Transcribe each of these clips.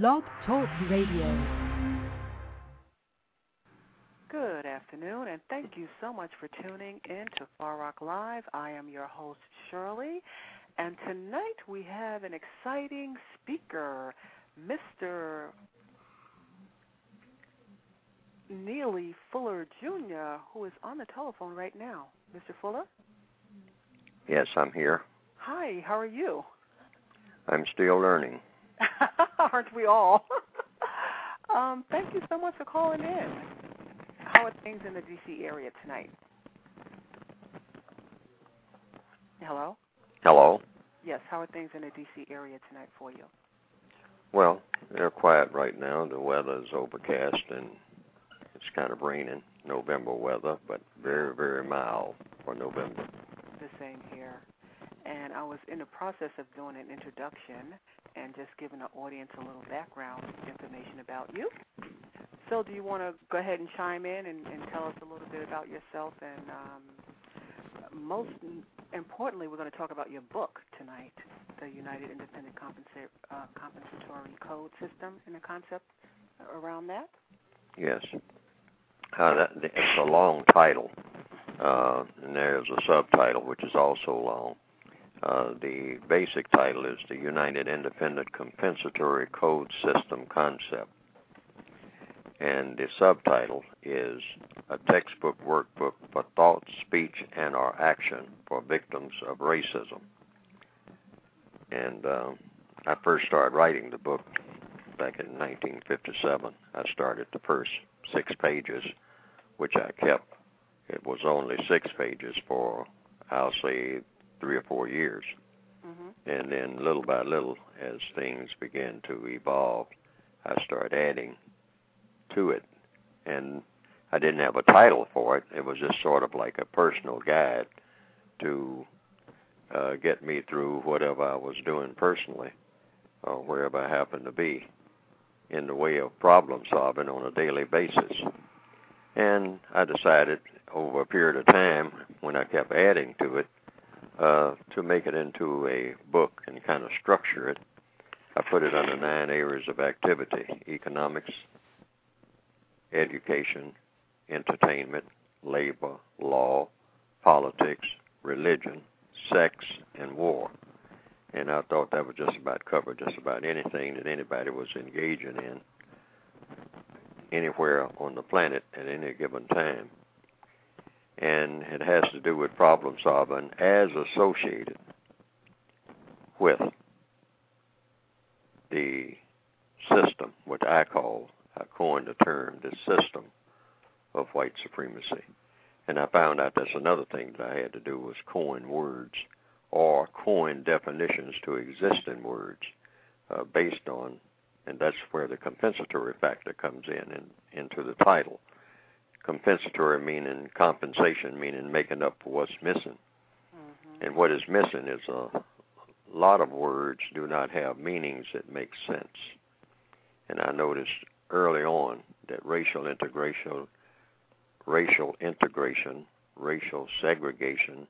Blog Talk Radio. Good afternoon, and thank you so much for tuning in to Far Rock Live. I am your host, Shirley, and tonight we have an exciting speaker, Mr. Neely Fuller Jr., who is on the telephone right now. Mr. Fuller? Yes, I'm here. Hi, how are you? I'm still learning. Aren't we all? um, thank you so much for calling in. How are things in the D.C. area tonight? Hello? Hello? Yes, how are things in the D.C. area tonight for you? Well, they're quiet right now. The weather is overcast and it's kind of raining. November weather, but very, very mild for November. The same here. And I was in the process of doing an introduction and just giving the audience a little background information about you. So, do you want to go ahead and chime in and, and tell us a little bit about yourself? And um, most importantly, we're going to talk about your book tonight, the United Independent Compensa- uh, Compensatory Code System, and the concept around that. Yes. Uh, that, it's a long title, uh, and there's a subtitle which is also long. Uh, the basic title is the United Independent Compensatory Code System Concept. And the subtitle is A Textbook Workbook for Thought, Speech, and or Action for Victims of Racism. And uh, I first started writing the book back in 1957. I started the first six pages, which I kept. It was only six pages for, I'll say, three or four years. Mm-hmm. And then little by little, as things began to evolve, I started adding to it. And I didn't have a title for it. It was just sort of like a personal guide to uh, get me through whatever I was doing personally or wherever I happened to be in the way of problem solving on a daily basis. And I decided over a period of time, when I kept adding to it, uh, to make it into a book and kind of structure it. I put it under nine areas of activity economics, education, entertainment, labor, law, politics, religion, sex, and war. And I thought that would just about cover just about anything that anybody was engaging in anywhere on the planet at any given time. And it has to do with problem solving as associated with the system, which I call, I coined the term, the system of white supremacy. And I found out that's another thing that I had to do was coin words or coin definitions to existing words uh, based on, and that's where the compensatory factor comes in, in into the title. Compensatory meaning compensation, meaning making up for what's missing. Mm-hmm. And what is missing is a lot of words do not have meanings that make sense. And I noticed early on that racial integration, racial integration, racial segregation,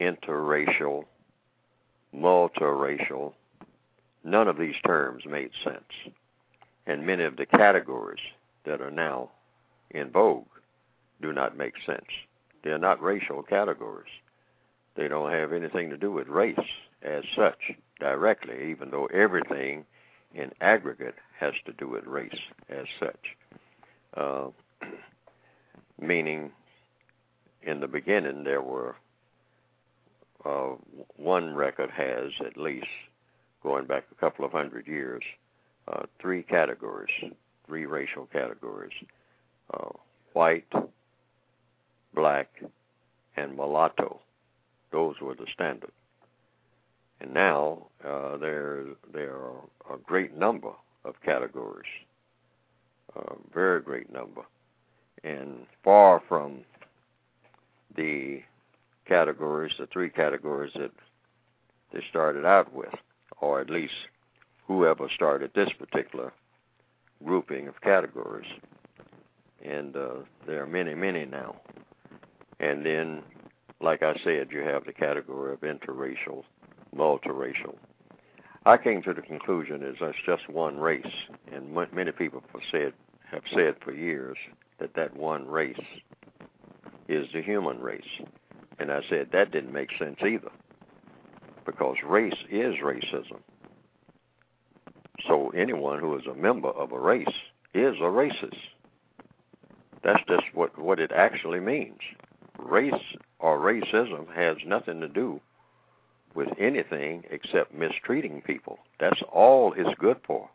interracial, multiracial, none of these terms made sense. And many of the categories that are now in vogue do not make sense. They're not racial categories. They don't have anything to do with race as such directly, even though everything in aggregate has to do with race as such. Uh, meaning, in the beginning, there were uh, one record has at least, going back a couple of hundred years, uh, three categories, three racial categories uh, white, black, and mulatto. Those were the standard. And now uh, there there are a great number of categories, a very great number, and far from the categories, the three categories that they started out with, or at least whoever started this particular grouping of categories. And uh, there are many, many now. And then, like I said, you have the category of interracial, multiracial. I came to the conclusion is that's just one race, and many people have said have said for years that that one race is the human race, and I said that didn't make sense either, because race is racism. So anyone who is a member of a race is a racist. That's just what what it actually means. Race or racism has nothing to do with anything except mistreating people. That's all it's good for.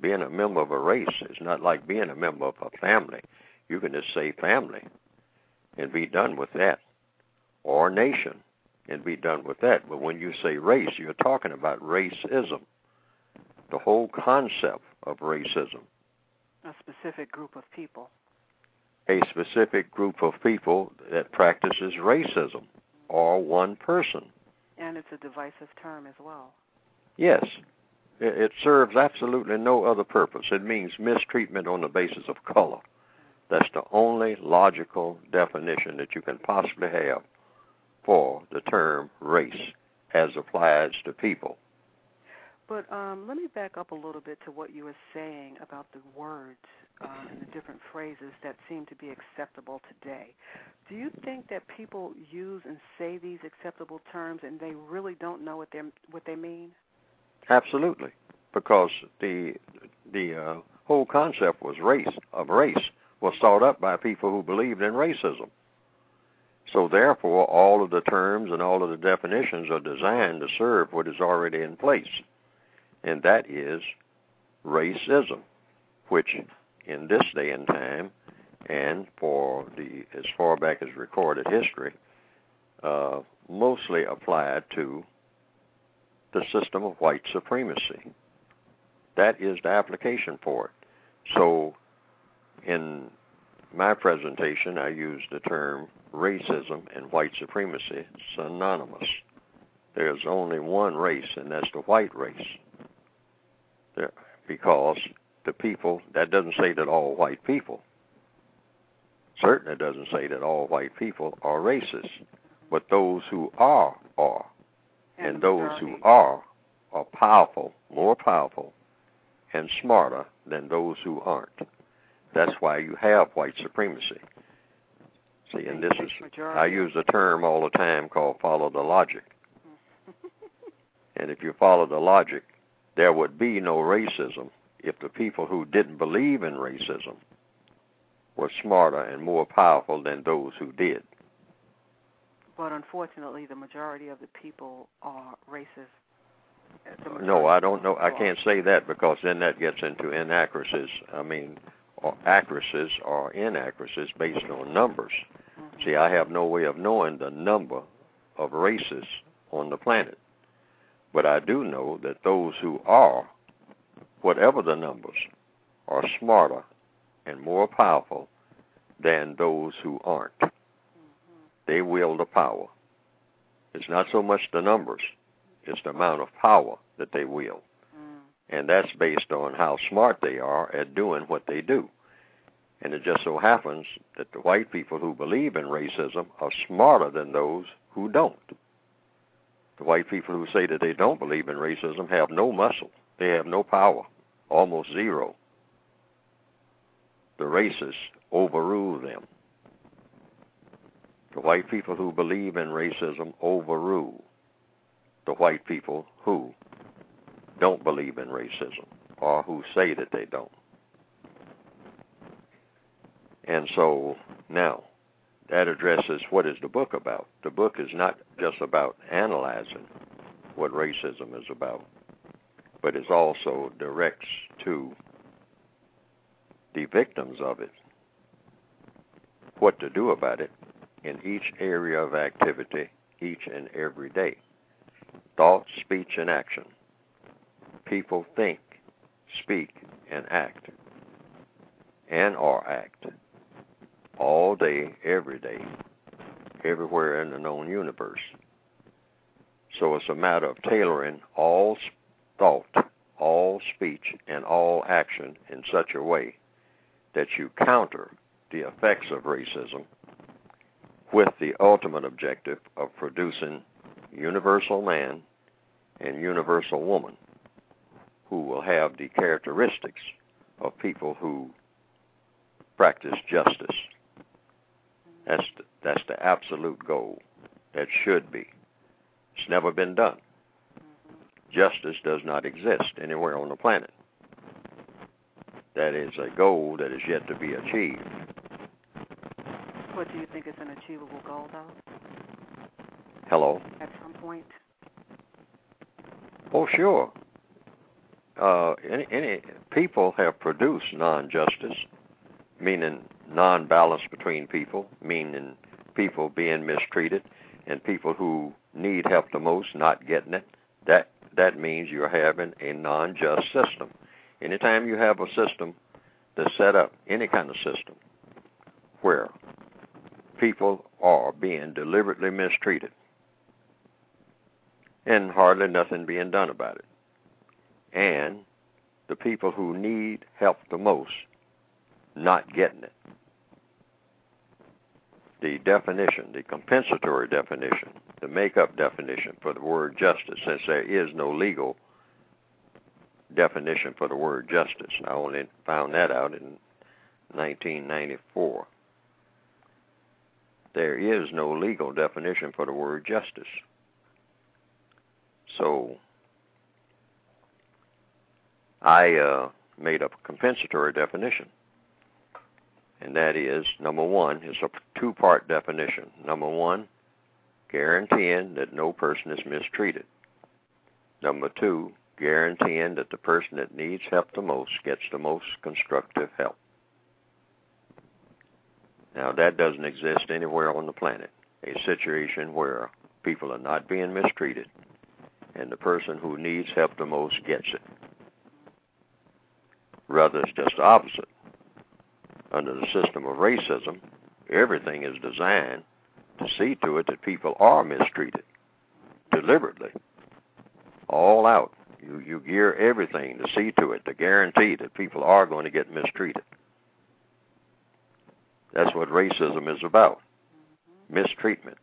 Being a member of a race is not like being a member of a family. You can just say family and be done with that, or nation and be done with that. But when you say race, you're talking about racism, the whole concept of racism. A specific group of people. A specific group of people that practices racism, or one person. And it's a divisive term as well. Yes. It serves absolutely no other purpose. It means mistreatment on the basis of color. That's the only logical definition that you can possibly have for the term race as applies to people. But um, let me back up a little bit to what you were saying about the words uh, and the different phrases that seem to be acceptable today. Do you think that people use and say these acceptable terms and they really don't know what they what they mean? Absolutely, because the the uh, whole concept was race of race was thought up by people who believed in racism. So therefore, all of the terms and all of the definitions are designed to serve what is already in place, and that is racism, which in this day and time, and for the as far back as recorded history, uh, mostly applied to the system of white supremacy. That is the application for it. So, in my presentation, I used the term racism and white supremacy synonymous. There's only one race, and that's the white race. Because the people, that doesn't say that all white people, certainly doesn't say that all white people are racist, but those who are, are. And, and those who are, are powerful, more powerful, and smarter than those who aren't. That's why you have white supremacy. See, and this is, I use a term all the time called follow the logic. and if you follow the logic, there would be no racism if the people who didn't believe in racism were smarter and more powerful than those who did. But unfortunately, the majority of the people are racist. No, I don't know. I can't say that because then that gets into inaccuracies. I mean, or accuracies or inaccuracies based on numbers. Mm-hmm. See, I have no way of knowing the number of races on the planet. But I do know that those who are whatever the numbers, are smarter and more powerful than those who aren't. Mm-hmm. They wield the power. It's not so much the numbers, it's the amount of power that they wield. Mm. And that's based on how smart they are at doing what they do. And it just so happens that the white people who believe in racism are smarter than those who don't. The white people who say that they don't believe in racism have no muscle. They have no power almost zero. The racists overrule them. The white people who believe in racism overrule the white people who don't believe in racism or who say that they don't. And so now that addresses what is the book about. The book is not just about analyzing what racism is about but it also directs to the victims of it what to do about it in each area of activity each and every day. Thought, speech, and action. People think, speak, and act, and or act all day, every day, everywhere in the known universe. So it's a matter of tailoring all thought, all speech, and all action in such a way that you counter the effects of racism with the ultimate objective of producing universal man and universal woman who will have the characteristics of people who practice justice. That's the, that's the absolute goal. That should be. It's never been done. Justice does not exist anywhere on the planet. That is a goal that is yet to be achieved. What do you think is an achievable goal, though? Hello. At some point. Oh, sure. Uh, any, any people have produced non-justice, meaning non-balance between people, meaning people being mistreated, and people who need help the most not getting it. That that means you're having a non-just system. Anytime you have a system that's set up, any kind of system, where people are being deliberately mistreated and hardly nothing being done about it. And the people who need help the most not getting it. The definition, the compensatory definition, the make-up definition for the word justice, since there is no legal definition for the word justice. I only found that out in 1994. There is no legal definition for the word justice. So I uh, made up a compensatory definition. And that is number one, it's a two part definition. Number one, guaranteeing that no person is mistreated. Number two, guaranteeing that the person that needs help the most gets the most constructive help. Now, that doesn't exist anywhere on the planet. A situation where people are not being mistreated and the person who needs help the most gets it. Rather, it's just the opposite. Under the system of racism, everything is designed to see to it that people are mistreated deliberately, all out. You you gear everything to see to it to guarantee that people are going to get mistreated. That's what racism is about. Mistreatment.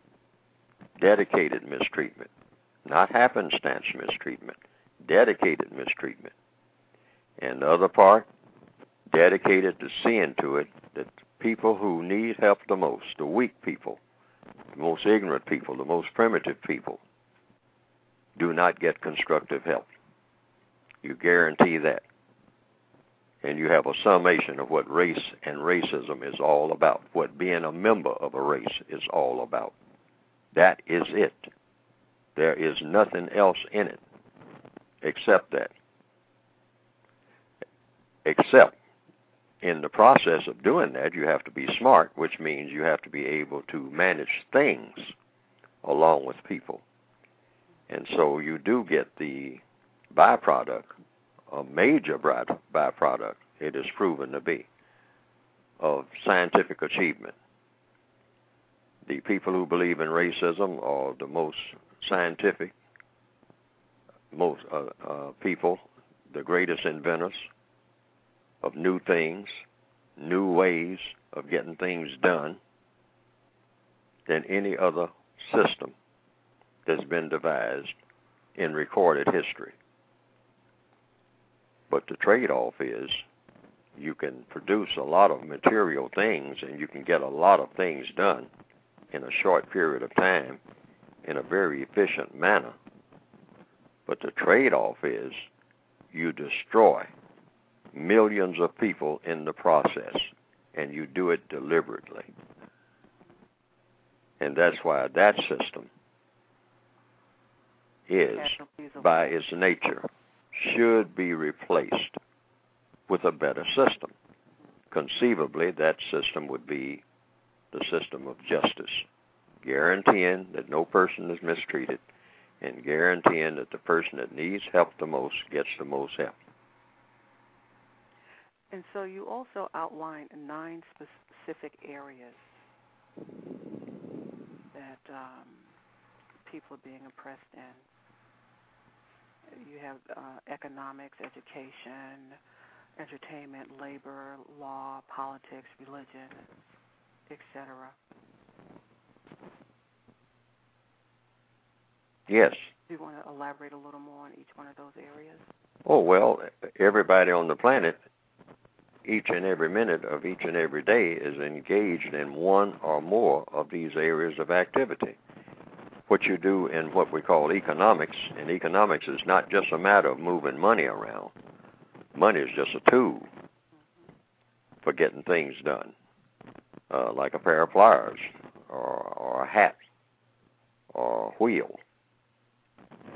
Dedicated mistreatment. Not happenstance mistreatment. Dedicated mistreatment. And the other part, dedicated to seeing to it that people who need help the most, the weak people, the most ignorant people, the most primitive people, do not get constructive help. You guarantee that. And you have a summation of what race and racism is all about, what being a member of a race is all about. That is it. There is nothing else in it except that. Except in the process of doing that, you have to be smart, which means you have to be able to manage things along with people. And so you do get the byproduct, a major byproduct, it is proven to be, of scientific achievement. The people who believe in racism are the most scientific, most uh, uh, people, the greatest inventors of new things, new ways of getting things done than any other system that's been devised in recorded history. But the trade off is you can produce a lot of material things and you can get a lot of things done in a short period of time in a very efficient manner. But the trade off is you destroy millions of people in the process, and you do it deliberately. And that's why that system is, by its nature, should be replaced with a better system. Conceivably, that system would be the system of justice, guaranteeing that no person is mistreated and guaranteeing that the person that needs help the most gets the most help. And so you also outline nine specific areas that um, people are being oppressed in. You have uh, economics, education, entertainment, labor, law, politics, religion, etc. Yes, Do you want to elaborate a little more on each one of those areas? Oh well, everybody on the planet, each and every minute of each and every day is engaged in one or more of these areas of activity. What you do in what we call economics, and economics is not just a matter of moving money around. Money is just a tool for getting things done, uh, like a pair of pliers or, or a hat or a wheel.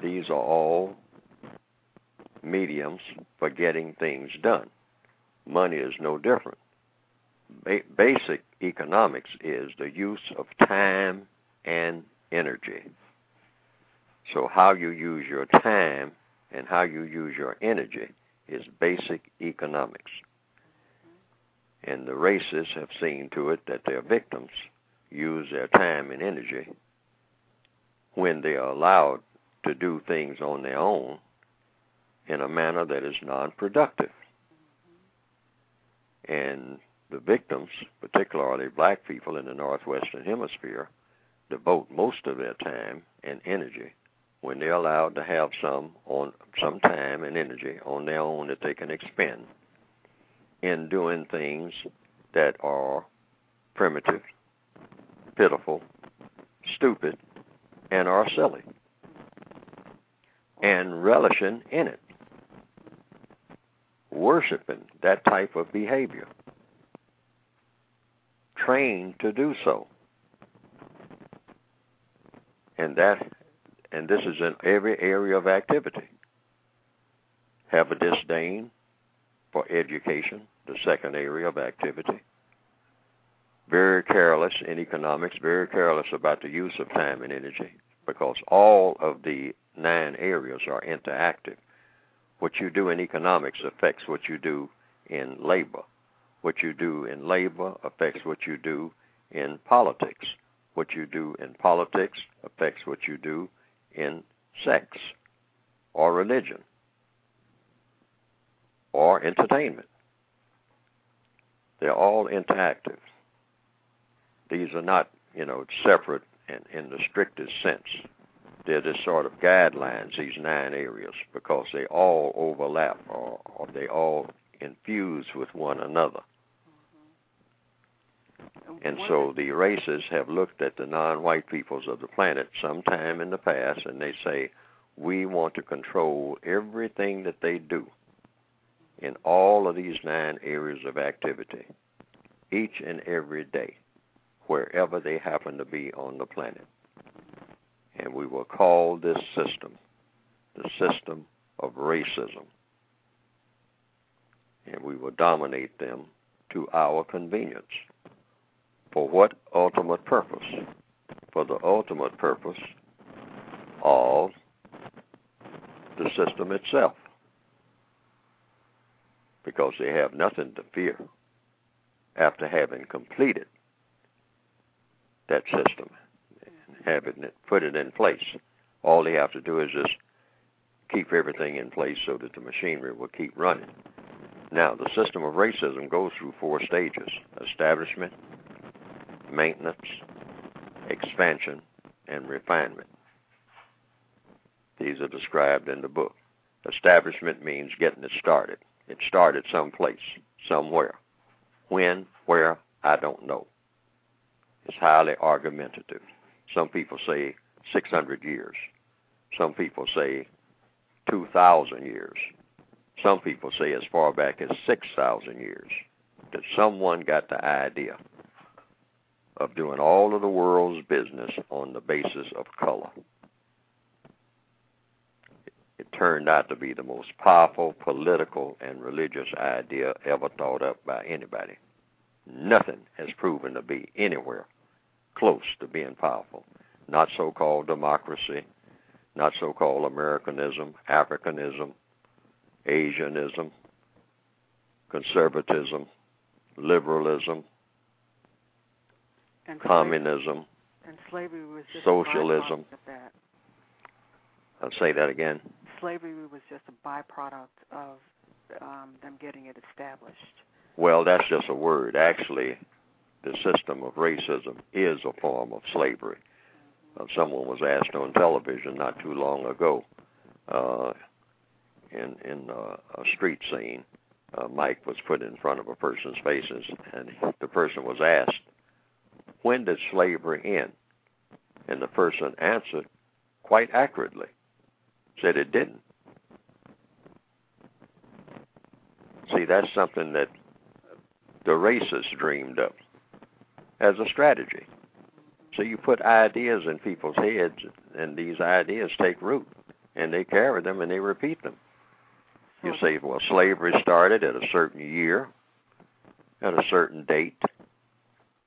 These are all mediums for getting things done. Money is no different. Ba- basic economics is the use of time and energy. So, how you use your time and how you use your energy is basic economics. And the races have seen to it that their victims use their time and energy when they are allowed to do things on their own in a manner that is non productive. And the victims, particularly black people in the Northwestern Hemisphere, devote most of their time and energy when they're allowed to have some on some time and energy on their own that they can expend in doing things that are primitive, pitiful, stupid, and are silly, and relishing in it, worshiping that type of behavior, trained to do so. And that and this is in every area of activity. Have a disdain for education, the second area of activity. Very careless in economics, very careless about the use of time and energy because all of the nine areas are interactive. What you do in economics affects what you do in labor. What you do in labor affects what you do in politics. What you do in politics affects what you do in sex or religion or entertainment. They're all interactive. These are not, you know, separate in, in the strictest sense. They're just sort of guidelines, these nine areas, because they all overlap or, or they all infuse with one another. Mm-hmm. And so the races have looked at the non white peoples of the planet sometime in the past and they say, we want to control everything that they do in all of these nine areas of activity, each and every day, wherever they happen to be on the planet. And we will call this system the system of racism. And we will dominate them to our convenience. For what ultimate purpose? For the ultimate purpose of the system itself because they have nothing to fear after having completed that system having it, put it in place. All they have to do is just keep everything in place so that the machinery will keep running. Now, the system of racism goes through four stages establishment, maintenance, expansion, and refinement. These are described in the book. Establishment means getting it started. It started someplace, somewhere. When, where, I don't know. It's highly argumentative. Some people say 600 years. Some people say 2,000 years. Some people say as far back as 6,000 years. That someone got the idea of doing all of the world's business on the basis of color it turned out to be the most powerful political and religious idea ever thought up by anybody. Nothing has proven to be anywhere close to being powerful. Not so called democracy, not so called Americanism, Africanism, Asianism, conservatism, liberalism, and communism, and slavery was just socialism. I'll say that again slavery was just a byproduct of um, them getting it established. Well, that's just a word. Actually, the system of racism is a form of slavery Uh, someone was asked on television not too long ago, uh, in in uh, a street scene. Uh, mic was put in front of a person's faces, and the person was asked, "When did slavery end?" And the person answered quite accurately, said it didn't. See, that's something that the racists dreamed up as a strategy. So you put ideas in people's heads, and these ideas take root, and they carry them and they repeat them. You say, well, slavery started at a certain year, at a certain date,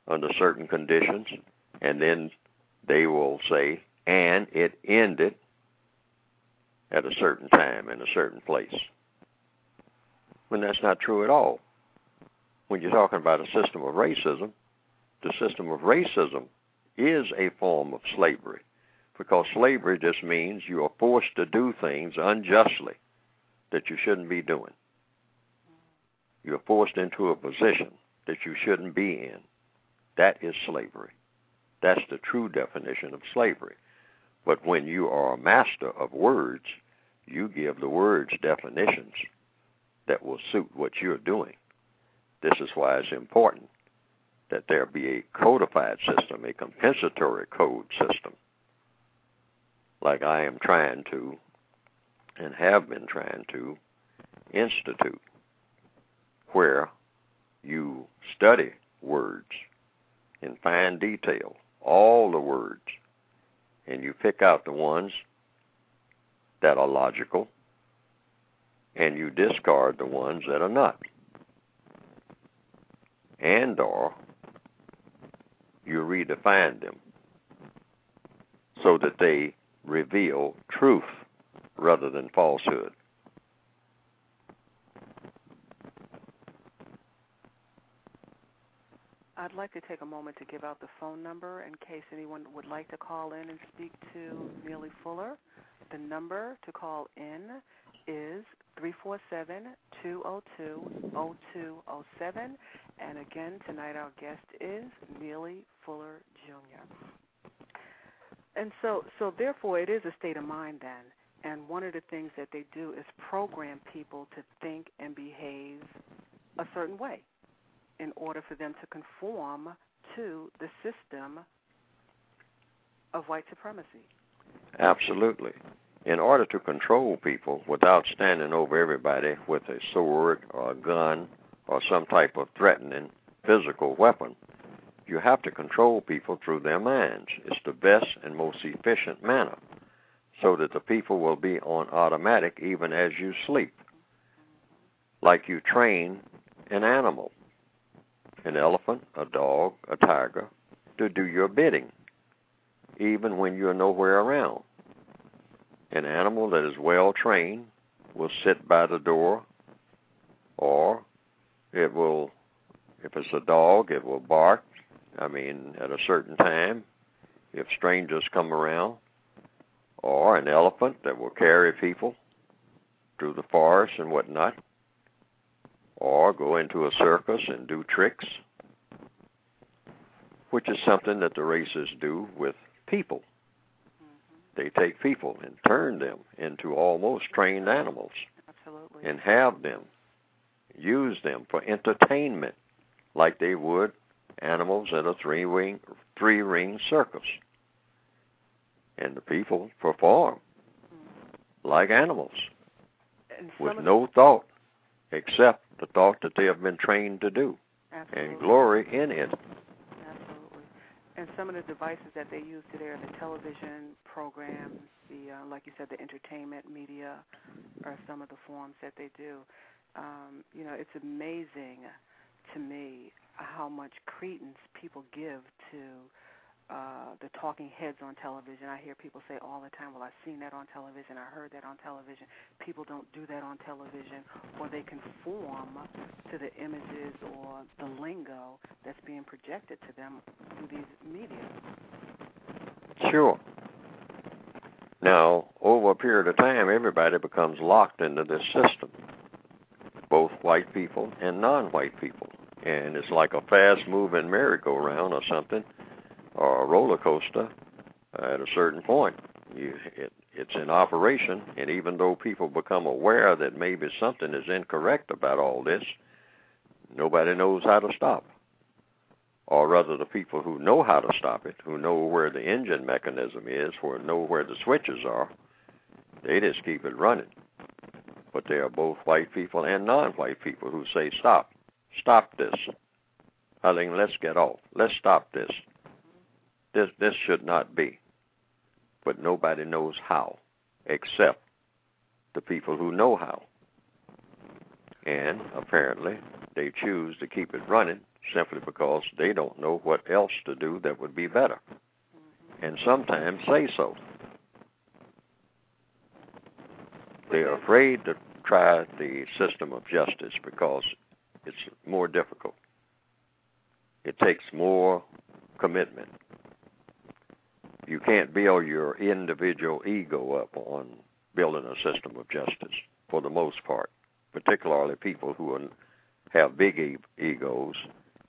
under certain conditions, and then they will say, and it ended at a certain time in a certain place. When that's not true at all. When you're talking about a system of racism, the system of racism is a form of slavery because slavery just means you are forced to do things unjustly that you shouldn't be doing. You're forced into a position that you shouldn't be in. That is slavery. That's the true definition of slavery. But when you are a master of words, you give the words definitions that will suit what you're doing. This is why it's important that there be a codified system, a compensatory code system, like I am trying to and have been trying to institute, where you study words in fine detail, all the words, and you pick out the ones that are logical and you discard the ones that are not. And or you redefine them so that they reveal truth rather than falsehood. I'd like to take a moment to give out the phone number in case anyone would like to call in and speak to Neely Fuller. The number to call in is 347 202 0207. And again, tonight our guest is Neely Fuller Jr. And so, so therefore, it is a state of mind then. And one of the things that they do is program people to think and behave a certain way in order for them to conform to the system of white supremacy. Absolutely. In order to control people without standing over everybody with a sword or a gun or some type of threatening physical weapon, you have to control people through their minds. It's the best and most efficient manner so that the people will be on automatic even as you sleep. Like you train an animal an elephant, a dog, a tiger, to do your bidding, even when you're nowhere around. An animal that is well trained will sit by the door, or it will, if it's a dog, it will bark. I mean, at a certain time, if strangers come around, or an elephant that will carry people through the forest and whatnot or go into a circus and do tricks, which is something that the races do with people. They take people and turn them into almost trained animals Absolutely. and have them use them for entertainment like they would animals at a three ring three ring circus. And the people perform mm-hmm. like animals with no thought except the thought that they have been trained to do Absolutely. and glory in it. And some of the devices that they use today are the television programs, the uh, like you said, the entertainment media, are some of the forms that they do. Um, you know, it's amazing to me how much credence people give to uh, the talking heads on television. I hear people say all the time, "Well, I've seen that on television. I heard that on television." People don't do that on television, or they conform to the images or the lingo that's being projected to them through these media. Sure. Now, over a period of time, everybody becomes locked into this system, both white people and non-white people, and it's like a fast-moving merry-go-round or something or a roller coaster, at a certain point, you, it, it's in operation, and even though people become aware that maybe something is incorrect about all this, nobody knows how to stop. Or rather, the people who know how to stop it, who know where the engine mechanism is, who know where the switches are, they just keep it running. But there are both white people and non-white people who say, "Stop, stop this." I think let's get off. Let's stop this. This this should not be. But nobody knows how, except the people who know how. And apparently, they choose to keep it running simply because they don't know what else to do that would be better. And sometimes say so. They're afraid to try the system of justice because it's more difficult. It takes more commitment. You can't build your individual ego up on building a system of justice for the most part, particularly people who are, have big e- egos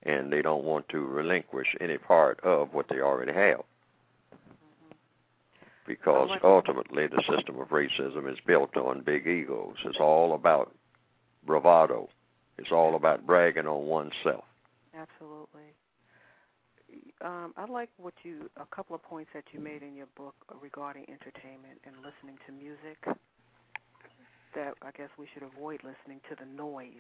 and they don't want to relinquish any part of what they already have. Mm-hmm. Because ultimately, the system of racism is built on big egos. It's all about bravado. It's all about bragging on oneself. Absolutely. Um, I like what you a couple of points that you made in your book regarding entertainment and listening to music. That I guess we should avoid listening to the noise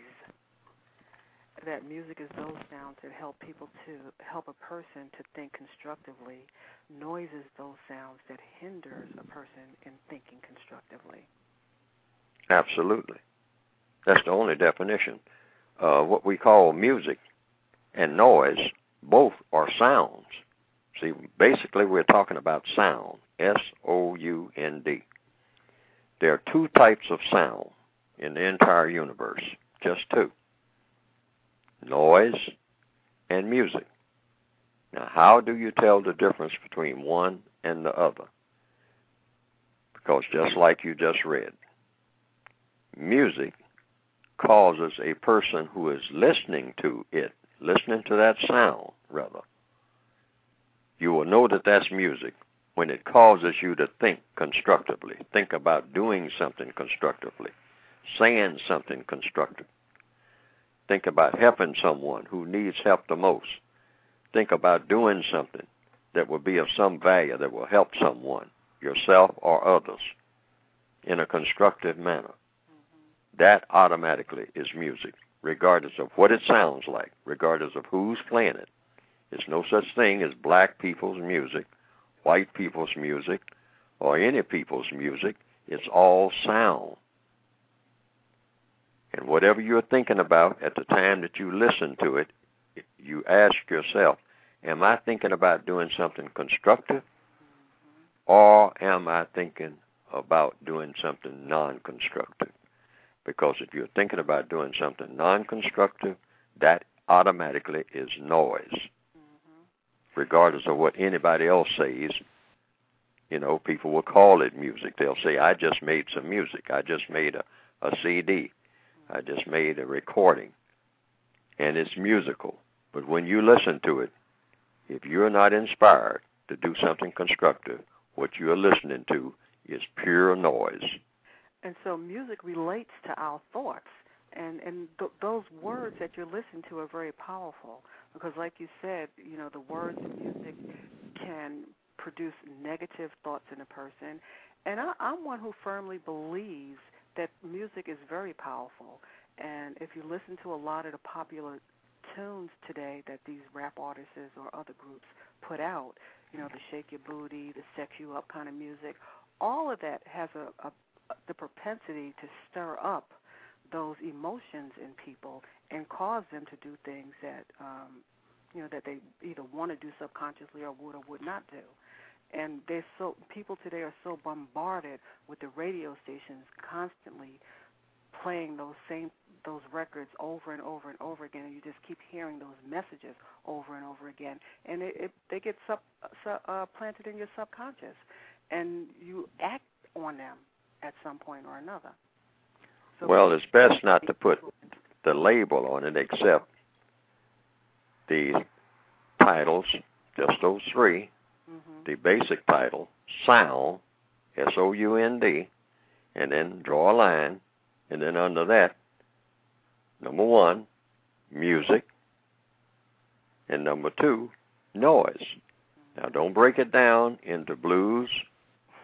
that music is those sounds that help people to help a person to think constructively. Noise is those sounds that hinders a person in thinking constructively. Absolutely. That's the only definition. Uh, what we call music and noise, both are sounds. See, basically, we're talking about sound S O U N D. There are two types of sound in the entire universe, just two noise, and music. Now, how do you tell the difference between one and the other? Because just like you just read, music causes a person who is listening to it, listening to that sound, rather, you will know that that's music when it causes you to think constructively, think about doing something constructively, saying something constructive Think about helping someone who needs help the most. Think about doing something that will be of some value that will help someone, yourself or others, in a constructive manner. Mm-hmm. That automatically is music, regardless of what it sounds like, regardless of who's playing it. It's no such thing as black people's music, white people's music, or any people's music. It's all sound. And whatever you're thinking about at the time that you listen to it, you ask yourself, am I thinking about doing something constructive or am I thinking about doing something non constructive? Because if you're thinking about doing something non constructive, that automatically is noise. Mm-hmm. Regardless of what anybody else says, you know, people will call it music. They'll say, I just made some music. I just made a, a CD. I just made a recording, and it's musical. But when you listen to it, if you're not inspired to do something constructive, what you're listening to is pure noise. And so music relates to our thoughts. And and th- those words that you're listening to are very powerful because, like you said, you know the words of music can produce negative thoughts in a person. And I, I'm one who firmly believes that music is very powerful. And if you listen to a lot of the popular tunes today that these rap artists or other groups put out, you know, the shake your booty, the sex you up kind of music, all of that has a, a the propensity to stir up those emotions in people and cause them to do things that um you know that they either want to do subconsciously or would or would not do. And they're so people today are so bombarded with the radio stations constantly playing those same those records over and over and over again and you just keep hearing those messages over and over again and it, it they get sub, sub uh, planted in your subconscious and you act on them at some point or another so well it's best not to put the label on it except the titles just those 3 mm-hmm. the basic title, Sound, S O U N D, and then draw a line, and then under that, number one, music, and number two, noise. Now, don't break it down into blues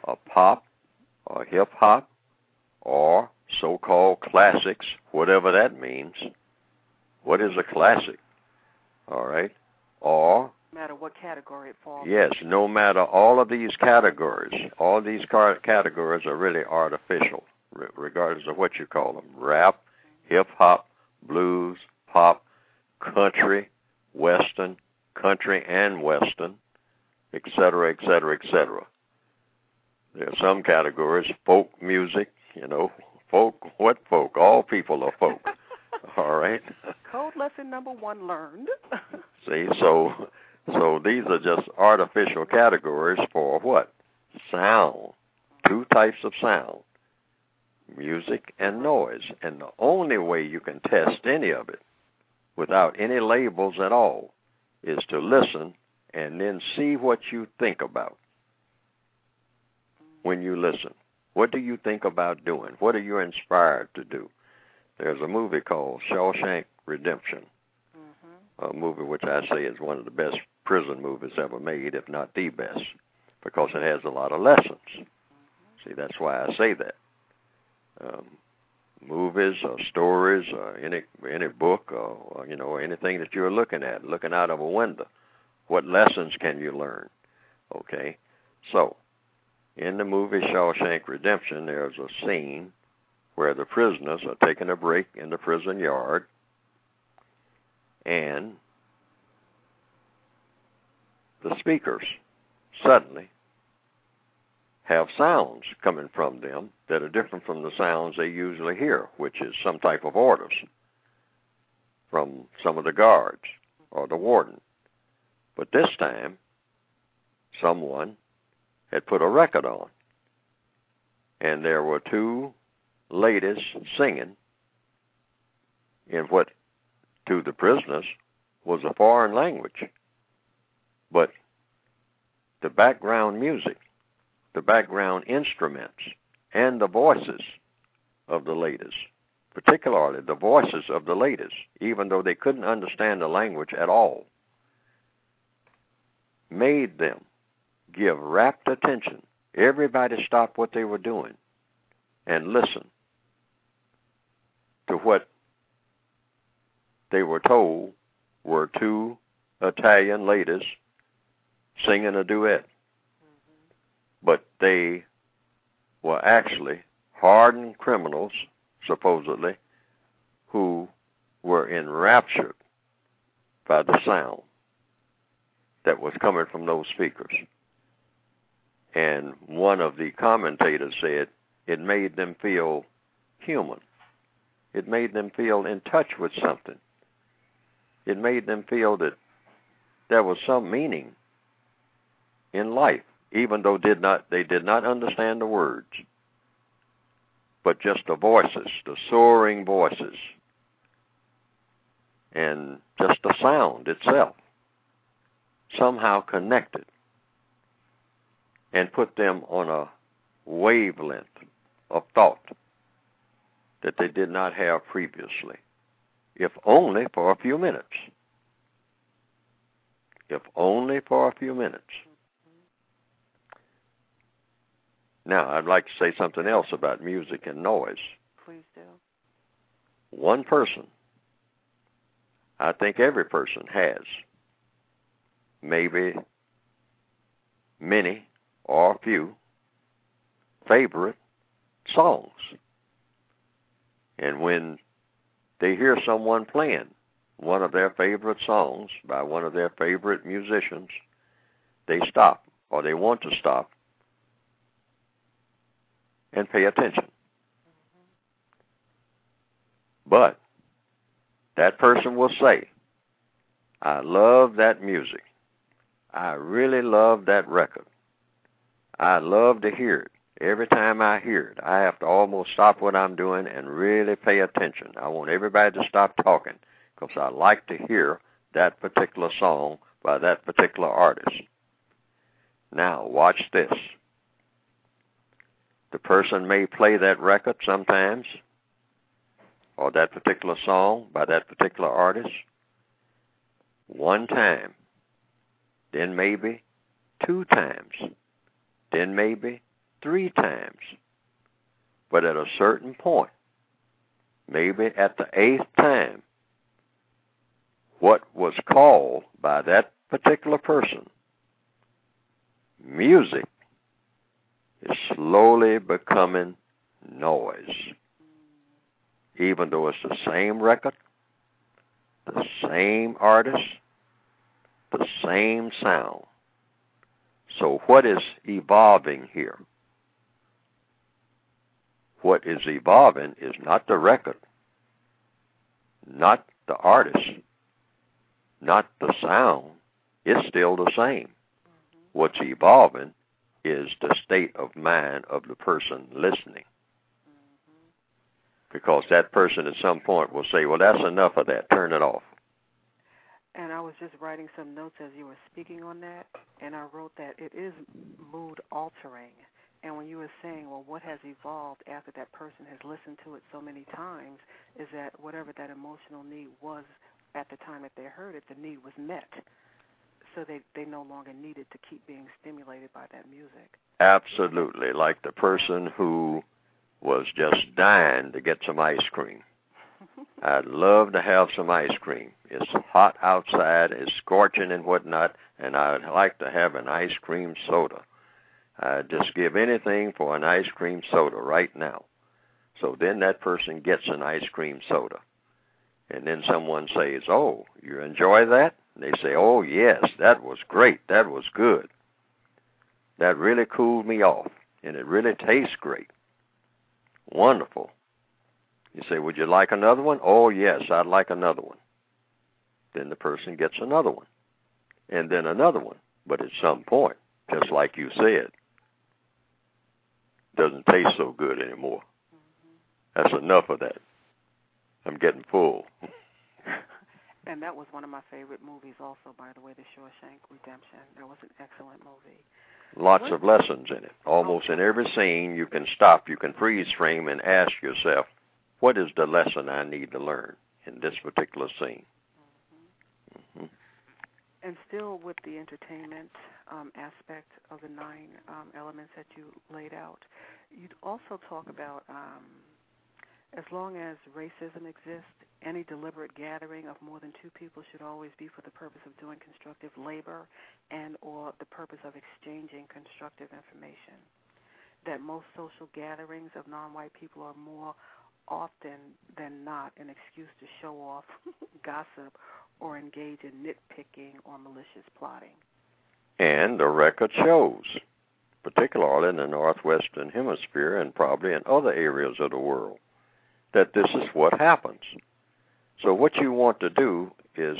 or pop or hip hop or so called classics, whatever that means. What is a classic? All right? Or No matter what category it falls. Yes, no matter all of these categories, all these car- categories are really artificial, re- regardless of what you call them rap, hip hop, blues, pop, country, western, country and western, etc., etc., etc. There are some categories, folk music, you know, folk, what folk? All people are folk. all right? Code lesson number one learned. See, so so these are just artificial categories for what? Sound. Two types of sound. Music and noise. And the only way you can test any of it without any labels at all is to listen and then see what you think about when you listen. What do you think about doing? What are you inspired to do? There's a movie called Shawshank Redemption hmm a movie which I say is one of the best prison movies ever made, if not the best, because it has a lot of lessons. See, that's why I say that. Um, movies or stories or any any book or, or you know anything that you're looking at, looking out of a window, what lessons can you learn? Okay, so in the movie Shawshank Redemption, there's a scene where the prisoners are taking a break in the prison yard and the speakers suddenly have sounds coming from them that are different from the sounds they usually hear, which is some type of orders from some of the guards or the warden. But this time, someone had put a record on, and there were two ladies singing in what to the prisoners was a foreign language. But the background music, the background instruments, and the voices of the ladies, particularly the voices of the ladies, even though they couldn't understand the language at all, made them give rapt attention. Everybody stopped what they were doing and listen to what they were told were two Italian ladies singing a duet. But they were actually hardened criminals, supposedly, who were enraptured by the sound that was coming from those speakers. And one of the commentators said it made them feel human. It made them feel in touch with something. It made them feel that there was some meaning in life, even though did not they did not understand the words, but just the voices, the soaring voices, and just the sound itself somehow connected and put them on a wavelength of thought that they did not have previously, if only for a few minutes. If only for a few minutes. Now, I'd like to say something else about music and noise. Please do. One person, I think every person has maybe many or a few favorite songs. And when they hear someone playing one of their favorite songs by one of their favorite musicians, they stop or they want to stop and pay attention. But that person will say, I love that music. I really love that record. I love to hear it. Every time I hear it, I have to almost stop what I'm doing and really pay attention. I want everybody to stop talking because I like to hear that particular song by that particular artist. Now, watch this. The person may play that record sometimes, or that particular song by that particular artist, one time, then maybe two times, then maybe three times. But at a certain point, maybe at the eighth time, what was called by that particular person music is slowly becoming noise. Even though it's the same record, the same artist, the same sound. So, what is evolving here? What is evolving is not the record, not the artist, not the sound. It's still the same. What's evolving is the state of mind of the person listening. Because that person at some point will say, Well, that's enough of that. Turn it off. And I was just writing some notes as you were speaking on that, and I wrote that it is mood altering. And when you were saying, well, what has evolved after that person has listened to it so many times, is that whatever that emotional need was at the time that they heard it, the need was met. So they, they no longer needed to keep being stimulated by that music. Absolutely. Like the person who was just dying to get some ice cream. I'd love to have some ice cream. It's hot outside, it's scorching and whatnot, and I'd like to have an ice cream soda. I'd just give anything for an ice cream soda right now. So then that person gets an ice cream soda. And then someone says, Oh, you enjoy that? And they say, Oh, yes, that was great. That was good. That really cooled me off. And it really tastes great. Wonderful. You say, Would you like another one? Oh, yes, I'd like another one. Then the person gets another one. And then another one. But at some point, just like you said, doesn't taste so good anymore. That's enough of that. I'm getting full. and that was one of my favorite movies, also, by the way, The Shawshank Redemption. That was an excellent movie. Lots of lessons in it. Almost in every scene, you can stop, you can freeze frame, and ask yourself, what is the lesson I need to learn in this particular scene? Mm-hmm. Mm-hmm. And still with the entertainment um, aspect of the nine um, elements that you laid out, you'd also talk about um, as long as racism exists, any deliberate gathering of more than two people should always be for the purpose of doing constructive labor and or the purpose of exchanging constructive information. That most social gatherings of non-white people are more often than not an excuse to show off, gossip, or engage in nitpicking or malicious plotting. And the record shows, particularly in the northwestern hemisphere and probably in other areas of the world, that this is what happens. So, what you want to do is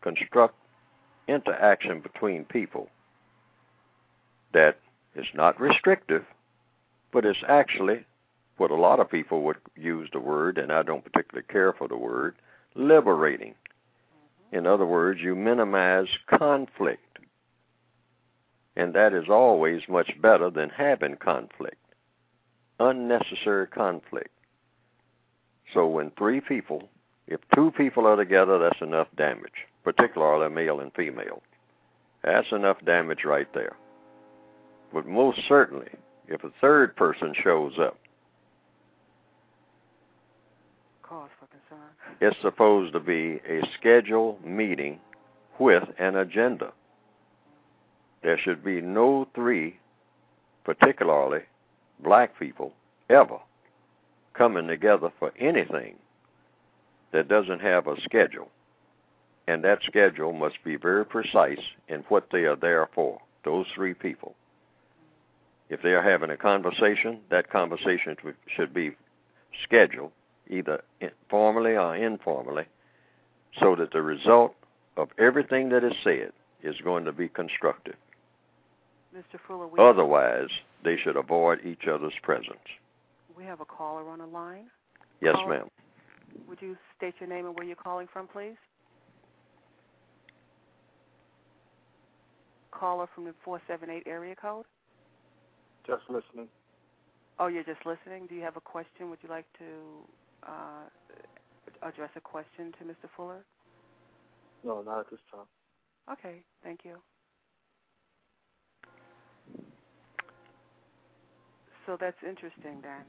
construct interaction between people that is not restrictive, but is actually what a lot of people would use the word, and I don't particularly care for the word, liberating. Mm-hmm. In other words, you minimize conflict. And that is always much better than having conflict, unnecessary conflict. So when three people, if two people are together, that's enough damage, particularly male and female. That's enough damage right there. But most certainly, if a third person shows up, cause for concern. It's supposed to be a scheduled meeting with an agenda. There should be no three, particularly black people, ever coming together for anything that doesn't have a schedule. And that schedule must be very precise in what they are there for, those three people. If they are having a conversation, that conversation should be scheduled, either formally or informally, so that the result of everything that is said is going to be constructive. Mr. Fuller, Otherwise, they should avoid each other's presence. We have a caller on the line. Yes, caller, ma'am. Would you state your name and where you're calling from, please? caller from the 478 area code? Just listening. Oh, you're just listening? Do you have a question? Would you like to uh, address a question to Mr. Fuller? No, not at this time. Okay, thank you. So that's interesting then.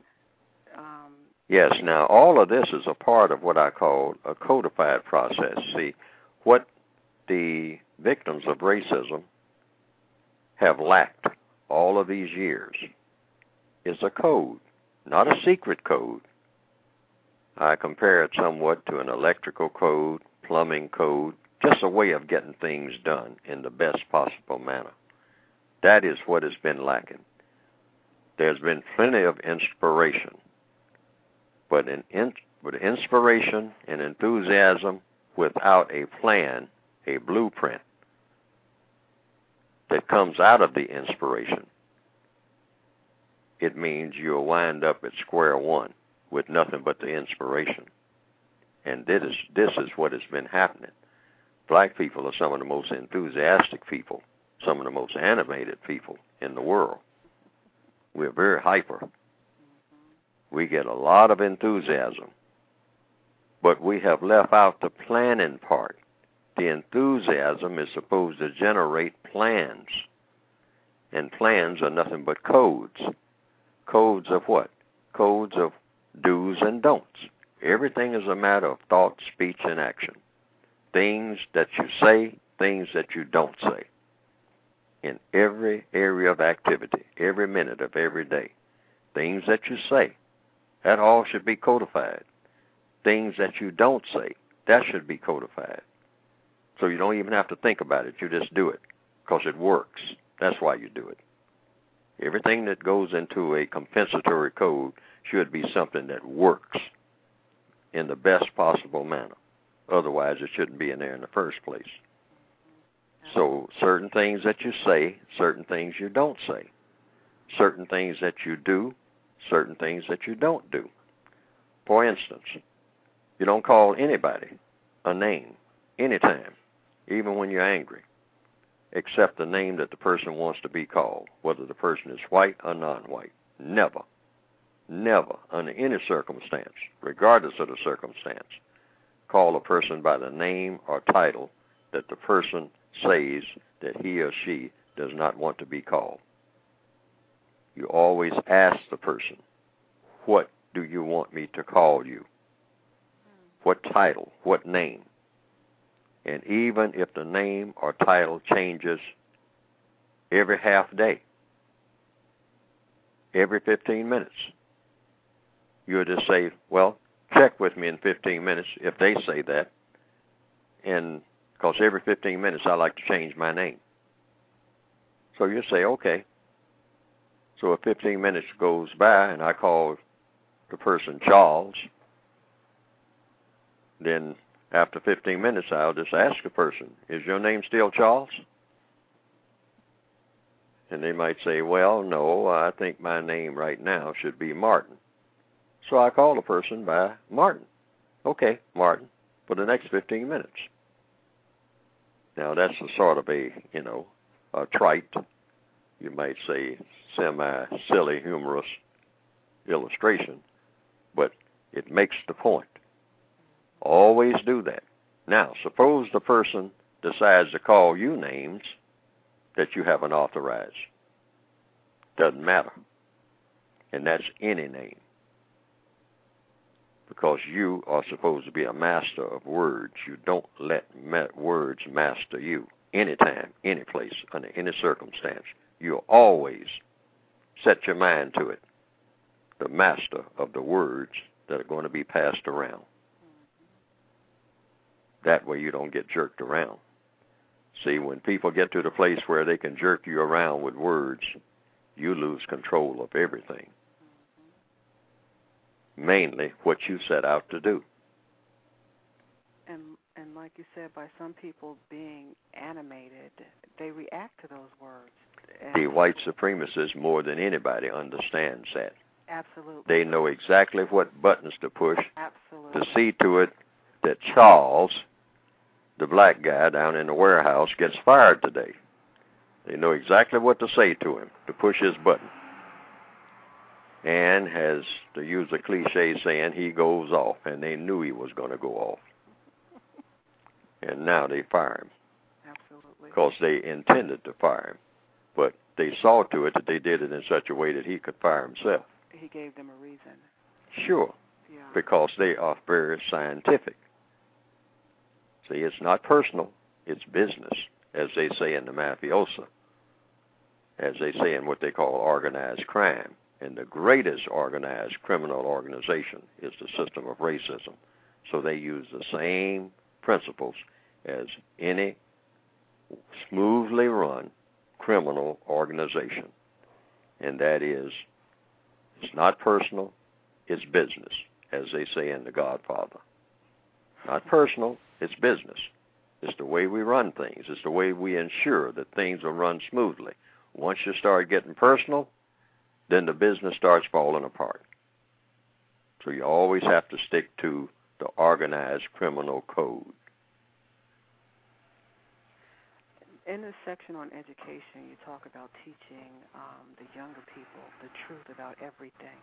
Um, yes, now all of this is a part of what I call a codified process. See, what the victims of racism have lacked all of these years is a code, not a secret code. I compare it somewhat to an electrical code, plumbing code, just a way of getting things done in the best possible manner. That is what has been lacking. There's been plenty of inspiration, but in, in with inspiration and enthusiasm without a plan, a blueprint that comes out of the inspiration, it means you'll wind up at square one with nothing but the inspiration. And this is this is what has been happening. Black people are some of the most enthusiastic people, some of the most animated people in the world. We're very hyper. We get a lot of enthusiasm. But we have left out the planning part. The enthusiasm is supposed to generate plans. And plans are nothing but codes. Codes of what? Codes of do's and don'ts. Everything is a matter of thought, speech, and action. Things that you say, things that you don't say. In every area of activity, every minute of every day. Things that you say, that all should be codified. Things that you don't say, that should be codified. So you don't even have to think about it. You just do it because it works. That's why you do it. Everything that goes into a compensatory code should be something that works in the best possible manner. Otherwise, it shouldn't be in there in the first place. So, certain things that you say, certain things you don't say, certain things that you do, certain things that you don't do. For instance, you don't call anybody a name anytime, even when you're angry, except the name that the person wants to be called, whether the person is white or non white. Never never, under any circumstance, regardless of the circumstance, call a person by the name or title that the person says that he or she does not want to be called. You always ask the person, What do you want me to call you? What title? What name? And even if the name or title changes every half day, every 15 minutes, you would just say, well, check with me in 15 minutes if they say that. And because every 15 minutes I like to change my name. So you say, okay. So if 15 minutes goes by and I call the person Charles, then after 15 minutes I'll just ask the person, is your name still Charles? And they might say, well, no, I think my name right now should be Martin. So I call the person by Martin. Okay, Martin, for the next 15 minutes. Now that's a sort of a, you know, a trite, you might say semi-silly, humorous illustration, but it makes the point. Always do that. Now, suppose the person decides to call you names that you haven't authorized. Doesn't matter. And that's any name because you are supposed to be a master of words. You don't let words master you anytime, any place, under any circumstance. You always set your mind to it, the master of the words that are going to be passed around. That way you don't get jerked around. See, when people get to the place where they can jerk you around with words, you lose control of everything mainly what you set out to do. And and like you said, by some people being animated, they react to those words. And the white supremacists, more than anybody, understands that. Absolutely. They know exactly what buttons to push Absolutely. to see to it that Charles, the black guy down in the warehouse, gets fired today. They know exactly what to say to him to push his button. And has, to use a cliche saying, he goes off, and they knew he was going to go off. And now they fire him. Absolutely. Because they intended to fire him. But they saw to it that they did it in such a way that he could fire himself. He gave them a reason. Sure. Yeah. Because they are very scientific. See, it's not personal, it's business, as they say in the mafiosa, as they say in what they call organized crime. And the greatest organized criminal organization is the system of racism. So they use the same principles as any smoothly run criminal organization. And that is, it's not personal, it's business, as they say in The Godfather. Not personal, it's business. It's the way we run things. It's the way we ensure that things are run smoothly. Once you start getting personal, then the business starts falling apart. So you always have to stick to the organized criminal code. In the section on education, you talk about teaching um, the younger people the truth about everything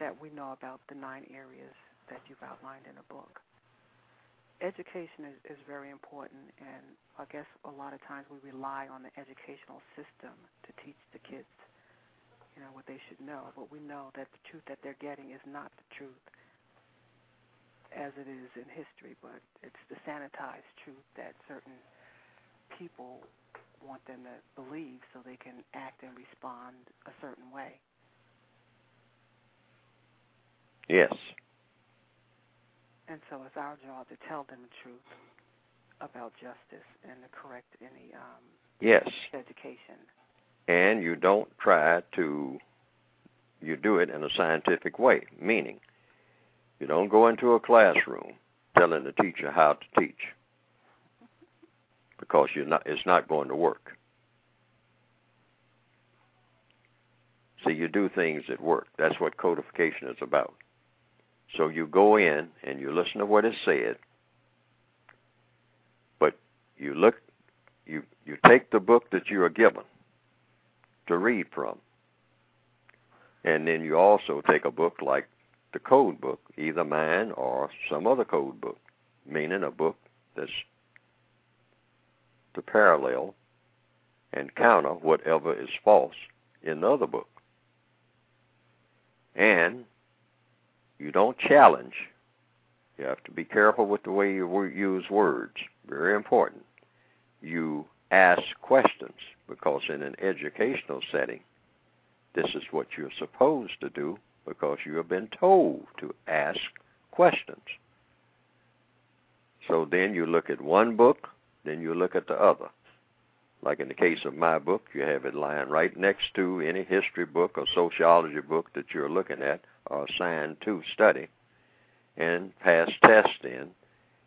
that we know about the nine areas that you've outlined in the book. Education is, is very important, and I guess a lot of times we rely on the educational system to teach the kids you know, what they should know. But we know that the truth that they're getting is not the truth as it is in history, but it's the sanitized truth that certain people want them to believe so they can act and respond a certain way. Yes. And so it's our job to tell them the truth about justice and to correct any um, yes education and you don't try to you do it in a scientific way meaning you don't go into a classroom telling the teacher how to teach because you're not it's not going to work. See you do things that work. That's what codification is about. So you go in and you listen to what is said but you look you you take the book that you are given to read from. And then you also take a book like the code book, either mine or some other code book, meaning a book that's to parallel and counter whatever is false in the other book. And you don't challenge. You have to be careful with the way you use words. Very important. You ask questions because in an educational setting, this is what you're supposed to do because you have been told to ask questions. So then you look at one book, then you look at the other. Like in the case of my book, you have it lying right next to any history book or sociology book that you're looking at or assigned to study and pass tests in.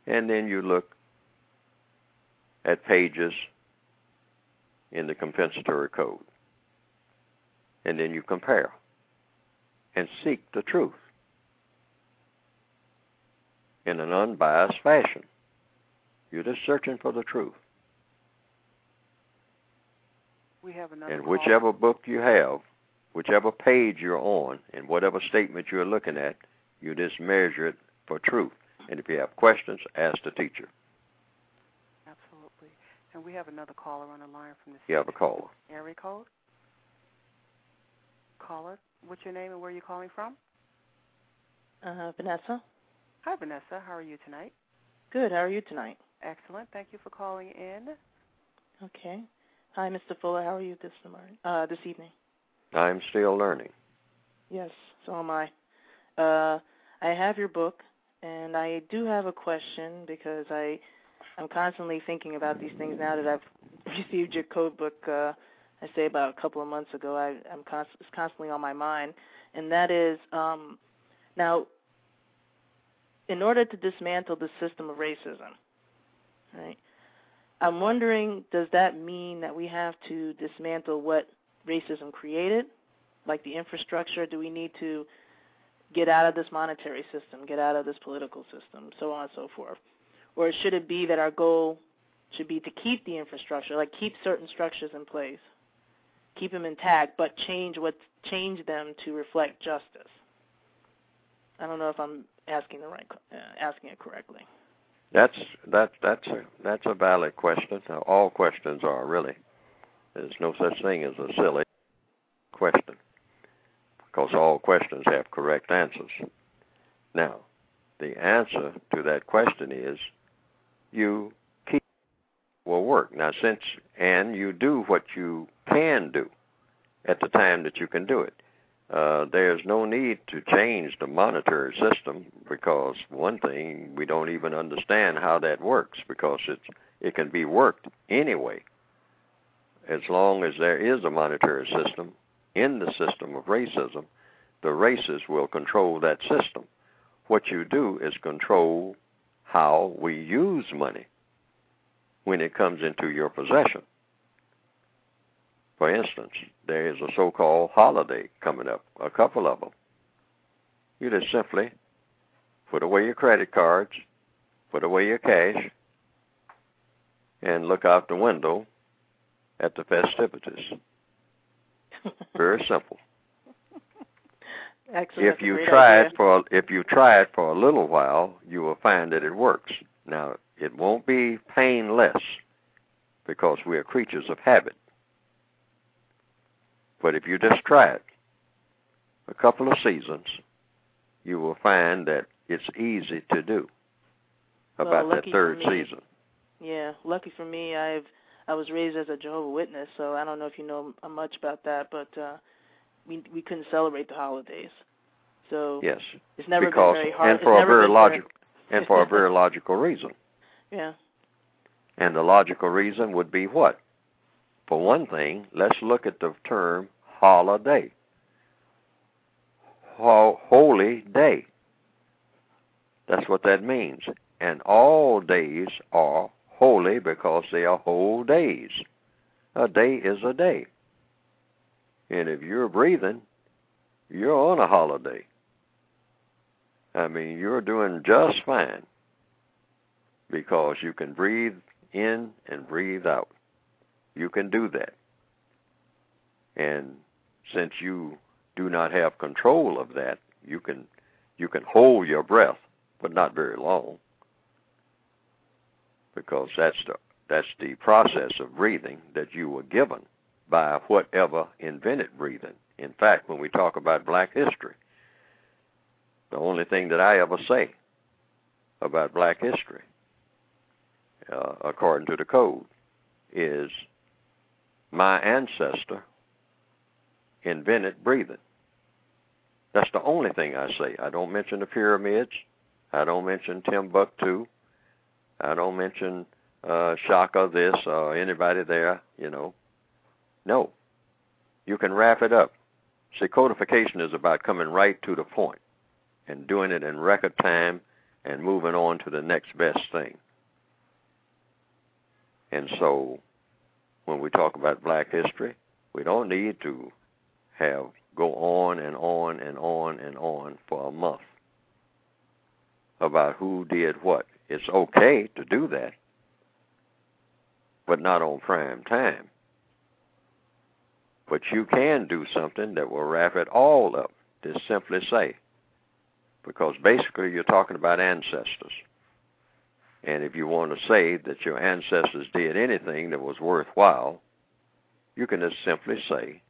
And then you look at pages in the compensatory code. And then you compare and seek the truth in an unbiased fashion. You're just searching for the truth. We have another and call. whichever book you have, whichever page you're on, and whatever statement you're looking at, you just measure it for truth. And if you have questions, ask the teacher. And we have another caller on the line from the. City. You have a caller. Area code. Caller, what's your name and where are you calling from? Uh, Vanessa. Hi, Vanessa. How are you tonight? Good. How are you tonight? Excellent. Thank you for calling in. Okay. Hi, Mr. Fuller. How are you this morning? Uh, this evening. I'm still learning. Yes, so am I. Uh, I have your book, and I do have a question because I I'm constantly thinking about these things now that I've received your code book. Uh, I say about a couple of months ago. I, I'm const- it's constantly on my mind, and that is um, now. In order to dismantle the system of racism, right? I'm wondering, does that mean that we have to dismantle what racism created, like the infrastructure? Do we need to get out of this monetary system, get out of this political system, so on and so forth? Or should it be that our goal should be to keep the infrastructure, like keep certain structures in place, keep them intact, but change what change them to reflect justice. I don't know if I'm asking the right uh, asking it correctly. That's that that's a that's a valid question. All questions are really. There's no such thing as a silly question because all questions have correct answers. Now, the answer to that question is you keep will work. Now, since and you do what you can do at the time that you can do it. Uh, there's no need to change the monetary system because one thing we don't even understand how that works because it's it can be worked anyway as long as there is a monetary system in the system of racism the races will control that system what you do is control how we use money when it comes into your possession for instance, there is a so called holiday coming up, a couple of them. You just simply put away your credit cards, put away your cash, and look out the window at the festivities. Very simple. Excellent. If you try it for if you try it for a little while, you will find that it works. Now, it won't be painless because we are creatures of habit. But if you just try it a couple of seasons, you will find that it's easy to do about well, that third me, season. Yeah, lucky for me, I've I was raised as a Jehovah Witness, so I don't know if you know much about that, but uh we we couldn't celebrate the holidays. So yes, it's never because, been very hard. and for a very logical very... and for a very logical reason. Yeah. And the logical reason would be what? For one thing, let's look at the term holiday. Holy day. That's what that means. And all days are holy because they are whole days. A day is a day. And if you're breathing, you're on a holiday. I mean, you're doing just fine because you can breathe in and breathe out. You can do that. And since you do not have control of that, you can you can hold your breath, but not very long, because that's the that's the process of breathing that you were given by whatever invented breathing. In fact, when we talk about Black history, the only thing that I ever say about Black history, uh, according to the code, is my ancestor invented breathing. That's the only thing I say. I don't mention the pyramids. I don't mention Timbuktu. I don't mention uh, Shaka this or anybody there, you know. No. You can wrap it up. See, codification is about coming right to the point and doing it in record time and moving on to the next best thing. And so, when we talk about black history, we don't need to have go on and on and on and on for a month about who did what. It's okay to do that, but not on prime time. But you can do something that will wrap it all up. Just simply say, because basically you're talking about ancestors. And if you want to say that your ancestors did anything that was worthwhile, you can just simply say,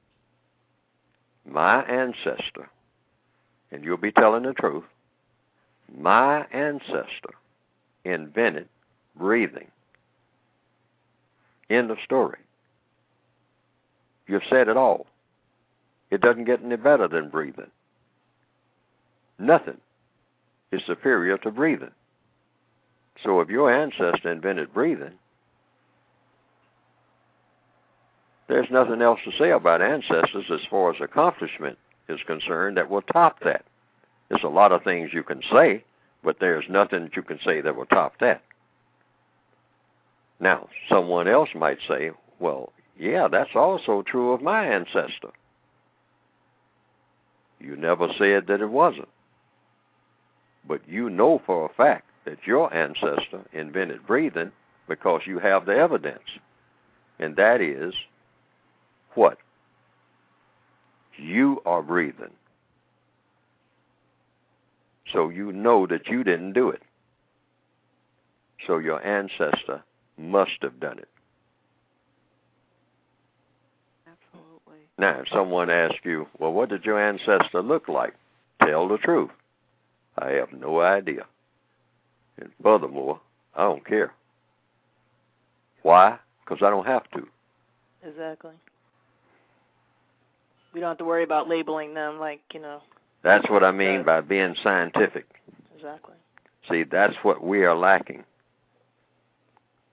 my ancestor, and you'll be telling the truth, my ancestor invented breathing. End of story. You've said it all. It doesn't get any better than breathing. Nothing is superior to breathing. So if your ancestor invented breathing, there's nothing else to say about ancestors as far as accomplishment is concerned that will top that. There's a lot of things you can say, but there's nothing that you can say that will top that. Now, someone else might say, well, yeah, that's also true of my ancestor. You never said that it wasn't. But you know for a fact that your ancestor invented breathing because you have the evidence. And that is what? You are breathing. So you know that you didn't do it. So your ancestor must have done it. Absolutely. Now, if someone asks you, well, what did your ancestor look like? Tell the truth. I have no idea. And furthermore, I don't care. Why? Because I don't have to. Exactly. We don't have to worry about labeling them like, you know. That's what I mean uh, by being scientific. Exactly. See, that's what we are lacking.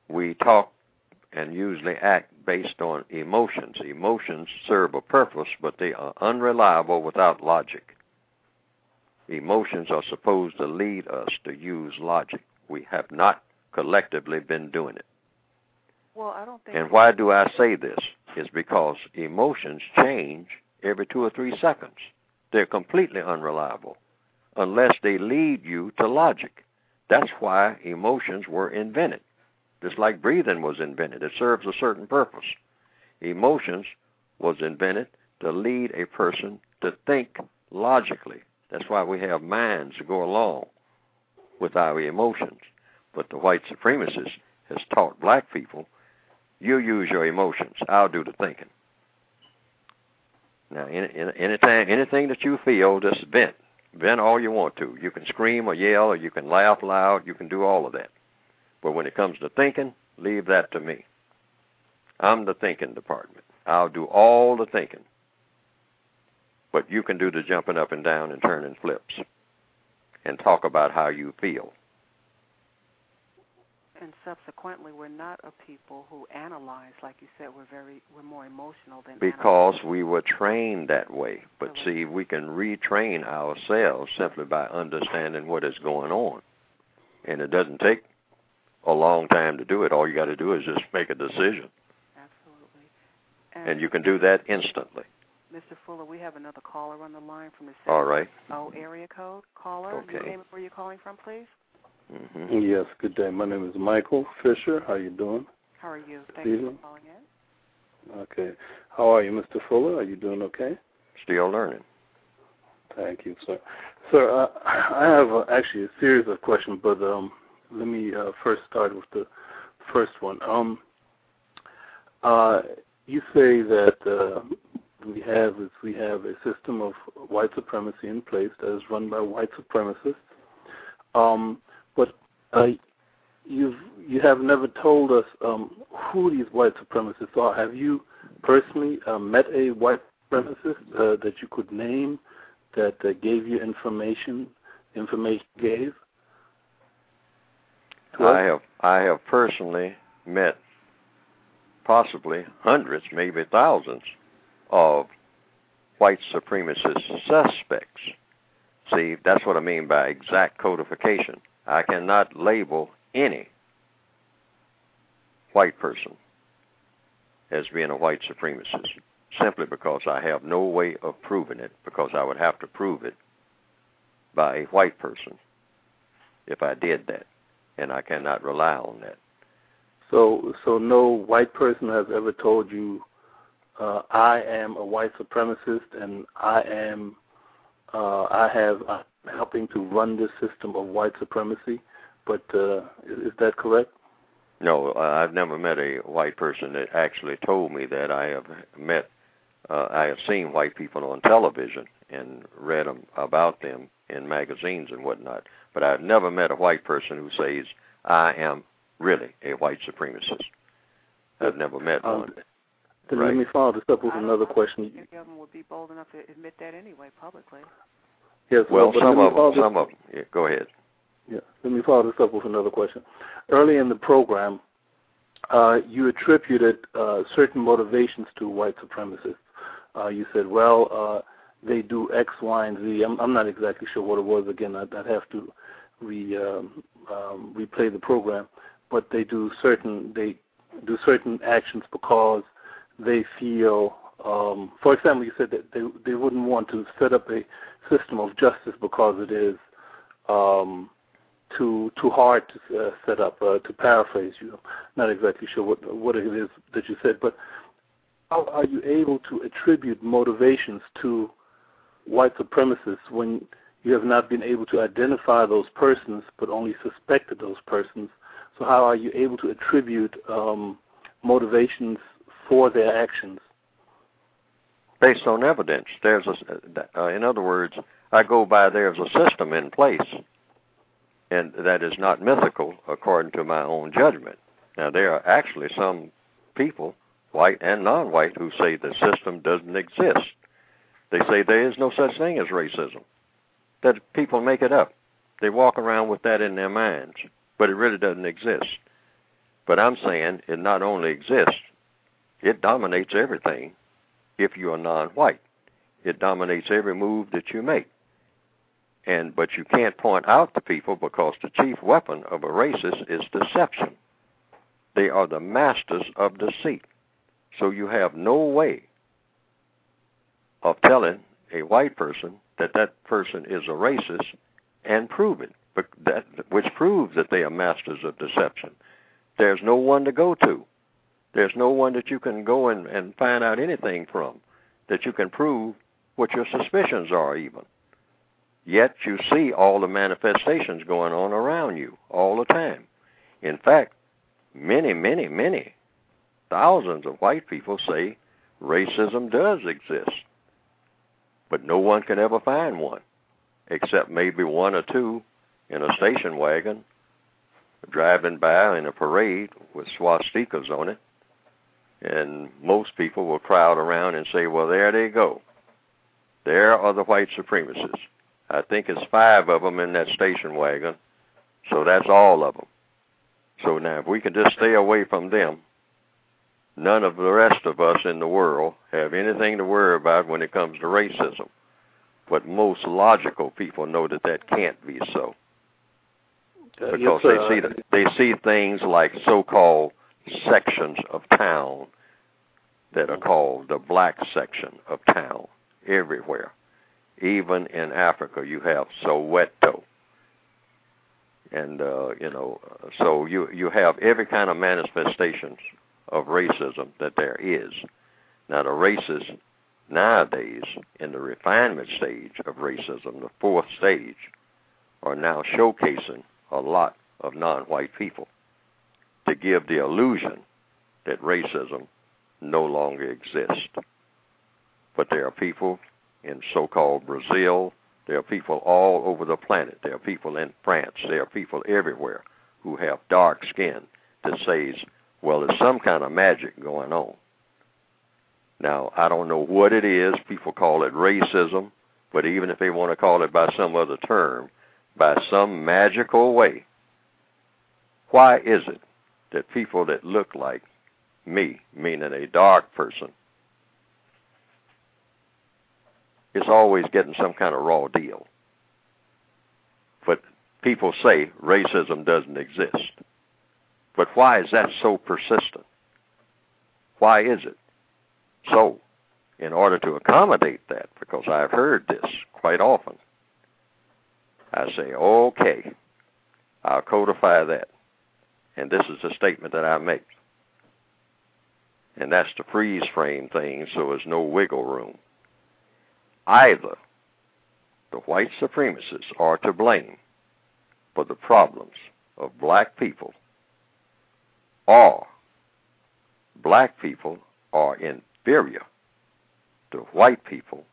We talk and usually act based on emotions. Emotions serve a purpose, but they are unreliable without logic. Emotions are supposed to lead us to use logic. We have not collectively been doing it. Well, I don't think. And why do I say this? Is because emotions change every two or three seconds. They're completely unreliable unless they lead you to logic. That's why emotions were invented. Just like breathing was invented, it serves a certain purpose. Emotions was invented to lead a person to think logically. That's why we have minds to go along with our emotions. But the white supremacist has taught black people, you use your emotions, I'll do the thinking. Now, any, anything, anything that you feel, just vent. Vent all you want to. You can scream or yell, or you can laugh loud. You can do all of that. But when it comes to thinking, leave that to me. I'm the thinking department. I'll do all the thinking. But you can do the jumping up and down and turning flips and talk about how you feel. And subsequently, we're not a people who analyze, like you said. We're very, we're more emotional than because analyze. we were trained that way. But see, we can retrain ourselves simply by understanding what is going on, and it doesn't take a long time to do it. All you got to do is just make a decision, Absolutely. and you can do that instantly. Mr. Fuller, we have another caller on the line from the All right. Oh area code. Caller, Okay. your name and where you're calling from, please. Mm-hmm. Yes, good day. My name is Michael Fisher. How are you doing? How are you? Thank you for calling in. Okay. How are you, Mr. Fuller? Are you doing okay? Still learning. Thank you, sir. Sir, uh, I have uh, actually a series of questions, but um, let me uh, first start with the first one. Um, uh, you say that uh, we have is we have a system of white supremacy in place that is run by white supremacists. Um, but uh, you've you have never told us um, who these white supremacists are. Have you personally uh, met a white supremacist uh, that you could name that uh, gave you information? Information gave. I have I have personally met possibly hundreds, maybe thousands of white supremacist suspects. See, that's what I mean by exact codification. I cannot label any white person as being a white supremacist simply because I have no way of proving it because I would have to prove it by a white person if I did that and I cannot rely on that. So, so no white person has ever told you, uh, I am a white supremacist and I am, uh, I have I'm helping to run this system of white supremacy. But uh, is, is that correct? No, uh, I've never met a white person that actually told me that. I have met, uh, I have seen white people on television and read 'em about them in magazines and whatnot. But I've never met a white person who says I am really a white supremacist. I've never met Um, one. Then Right. let me follow this up with I don't- another I question. think Any of them would be bold enough to admit that anyway publicly. Yes, Well, but some of them, this- some of them. Yeah, go ahead. Yeah. Let me follow this up with another question. Early in the program, uh, you attributed uh, certain motivations to white supremacists. Uh, you said, well, uh, they do X, Y, and Z. I'm, I'm not exactly sure what it was. Again, I'd, I'd have to re, um, um, replay the program. But they do certain they do certain actions because they feel. Um, for example, you said that they they wouldn't want to set up a system of justice because it is um, too too hard to uh, set up. Uh, to paraphrase you, I'm not exactly sure what what it is that you said, but how are you able to attribute motivations to white supremacists when you have not been able to identify those persons, but only suspected those persons? So how are you able to attribute um, motivations for their actions? Based on evidence, there's a. Uh, in other words, I go by there's a system in place, and that is not mythical according to my own judgment. Now there are actually some people, white and non-white, who say the system doesn't exist. They say there is no such thing as racism. That people make it up. They walk around with that in their minds, but it really doesn't exist. But I'm saying it not only exists, it dominates everything if you are non-white. It dominates every move that you make. And but you can't point out to people because the chief weapon of a racist is deception. They are the masters of deceit. So you have no way of telling a white person that that person is a racist and prove it, but that which proves that they are masters of deception. There's no one to go to. There's no one that you can go and, and find out anything from that you can prove what your suspicions are even. Yet you see all the manifestations going on around you all the time. In fact, many, many, many thousands of white people say racism does exist. But no one can ever find one, except maybe one or two in a station wagon driving by in a parade with swastikas on it. And most people will crowd around and say, well, there they go. There are the white supremacists. I think it's five of them in that station wagon. So that's all of them. So now, if we can just stay away from them, none of the rest of us in the world have anything to worry about when it comes to racism. But most logical people know that that can't be so, Uh, because yes, they see the, they see things like so-called sections of town that are called the black section of town everywhere. Even in Africa, you have Soweto, and uh, you know, so you you have every kind of manifestations of racism that there is. Now, the racists nowadays, in the refinement stage of racism, the fourth stage, are now showcasing a lot of non-white people to give the illusion that racism no longer exists. But there are people in so-called Brazil. There are people all over the planet. There are people in France. There are people everywhere who have dark skin that says, well, there's some kind of magic going on. Now, I don't know what it is. People call it racism, but even if they want to call it by some other term, by some magical way, why is it that people that look like me, meaning a dark person, is always getting some kind of raw deal. But people say racism doesn't exist. But why is that so persistent? Why is it? So, in order to accommodate that, because I've heard this quite often, I say, okay, I'll codify that. And this is a statement that I make. And that's to freeze frame things so there's no wiggle room. Either the white supremacists are to blame for the problems of black people, or black people are inferior to white people,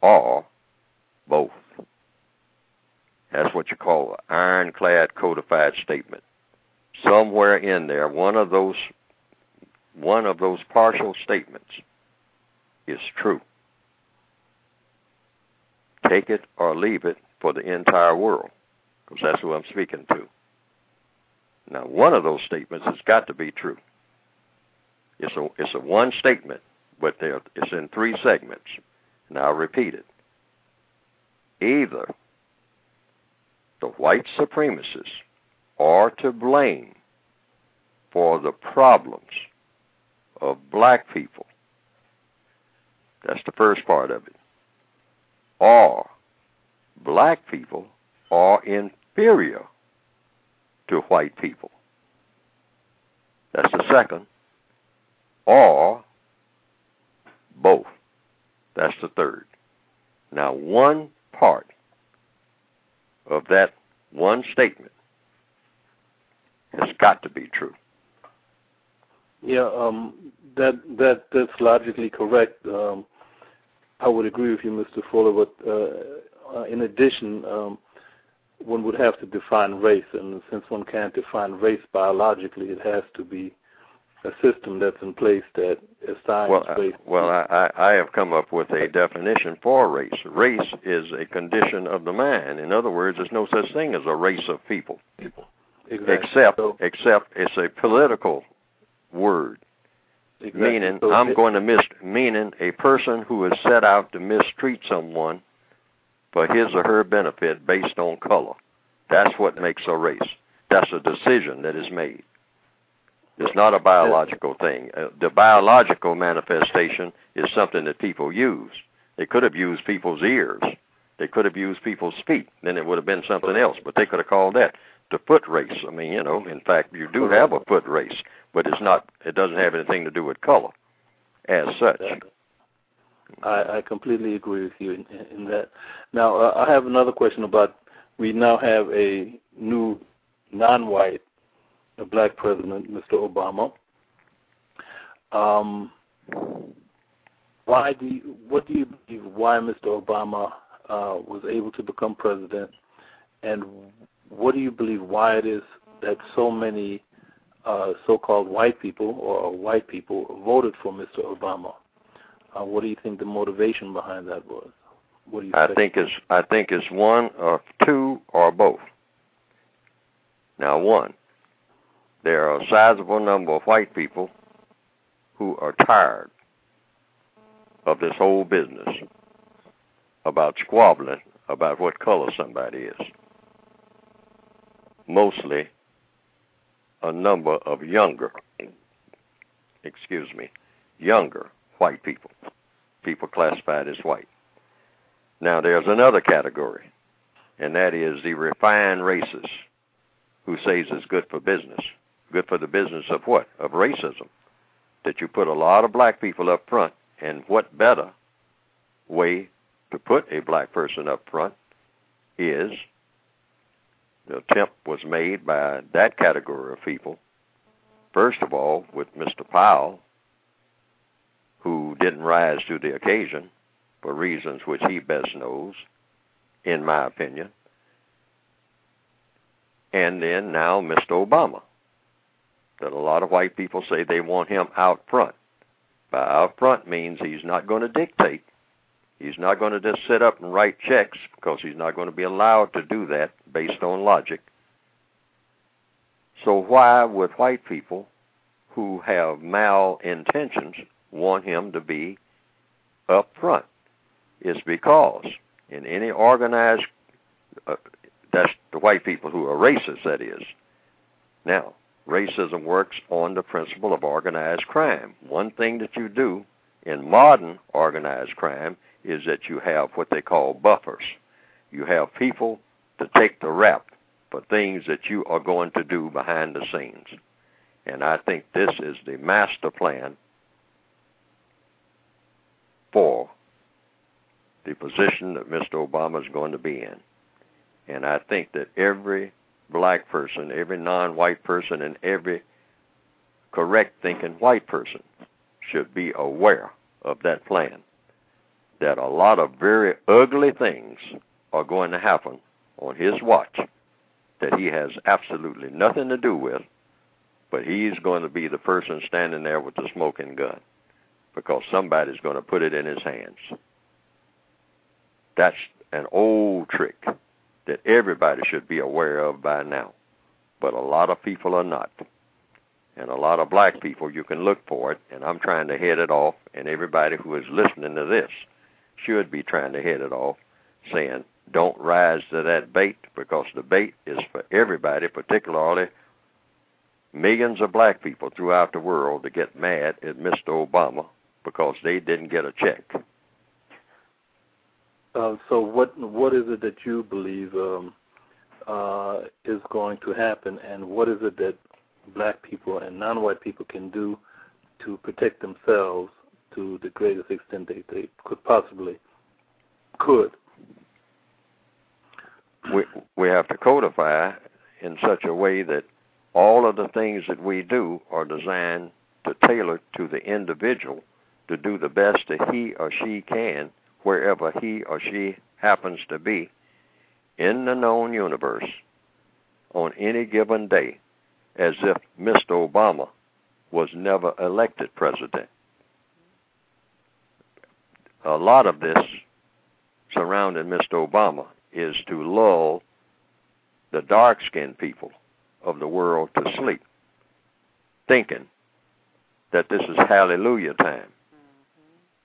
or both. That's what you call an ironclad codified statement. Somewhere in there, one of those one of those partial statements is true. Take it or leave it for the entire world, because that's who I'm speaking to. Now, one of those statements has got to be true. It's a it's a one statement, but there it's in three segments. And I'll repeat it. Either the white supremacists are to blame for the problems of black people. That's the first part of it. Or black people are superior to white people. That's the second. Or both. That's the third. Now, one part of that one statement has got to be true. Yeah, um, that that that's logically correct. Um, I would agree with you, Mr. Fuller. But uh, uh, in addition, um, one would have to define race, and since one can't define race biologically, it has to be a system that's in place that assigns well, race. Uh, well, I, I have come up with a definition for race. Race is a condition of the mind. In other words, there's no such thing as a race of people. People. Exactly. Except, so, except it's a political word. exactly. Meaning, so I'm it- going to mis. Meaning, a person who is set out to mistreat someone for his or her benefit based on color. That's what makes a race. That's a decision that is made. It's not a biological thing. Uh, the biological manifestation is something that people use. They could have used people's ears. They could have used people's feet. Then it would have been something else. But they could have called that the foot race. I mean, you know, in fact, you do have a foot race, but it's not. It doesn't have anything to do with color, as such. I, I completely agree with you in, in that. Now, uh, I have another question about. We now have a new non-white, a black president, Mr. Obama. Um, why do you, what do you believe? Why Mr. Obama uh, was able to become president, and what do you believe? Why it is that so many uh, so-called white people or white people voted for Mr. Obama? Uh, what do you think the motivation behind that was? What do you I think? think it's I think it's one or two or both. Now, one, there are a sizable number of white people who are tired of this whole business about squabbling about what color somebody is. Mostly a number of younger, excuse me, younger white people, people classified as white. Now, there's another category, and that is the refined races who says it's good for business. Good for the business of what? Of racism. That you put a lot of black people up front, and what better way to put a black person up front is the attempt was made by that category of people, first of all, with Mr. Powell, who didn't rise to the occasion for reasons which he best knows, in my opinion. And then now Mr. Obama, that a lot of white people say they want him out front. By out front means he's not going to dictate. He's not going to just sit up and write checks because he's not going to be allowed to do that based on logic. So why would white people who have malintentions want him to be up front? It's because in any organized, uh, that's the white people who are racist, that is. Now, racism works on the principle of organized crime. One thing that you do in modern organized crime is that you have what they call buffers. You have people to take the rap for things that you are going to do behind the scenes. And I think this is the master plan for the position that Mr. Obama is going to be in. And I think that every black person, every non white person, and every correct thinking white person should be aware of that plan. That a lot of very ugly things are going to happen on his watch that he has absolutely nothing to do with, but he's going to be the person standing there with the smoking gun because somebody's going to put it in his hands. That's an old trick that everybody should be aware of by now, but a lot of people are not. And a lot of black people, you can look for it, and I'm trying to head it off, and everybody who is listening to this should be trying to head it off, saying, don't rise to that bait because the bait is for everybody, particularly millions of black people throughout the world to get mad at Mr. Obama because they didn't get a check. Uh, so what what is it that you believe um, uh, is going to happen, and what is it that black people and non-white people can do to protect themselves to the greatest extent they, they could possibly could. We we have to codify in such a way that all of the things that we do are designed to tailor to the individual to do the best that he or she can wherever he or she happens to be in the known universe on any given day as if Mr. Obama was never elected president. A lot of this surrounding Mr. Obama is to lull the dark skinned people of the world to sleep, thinking that this is hallelujah time.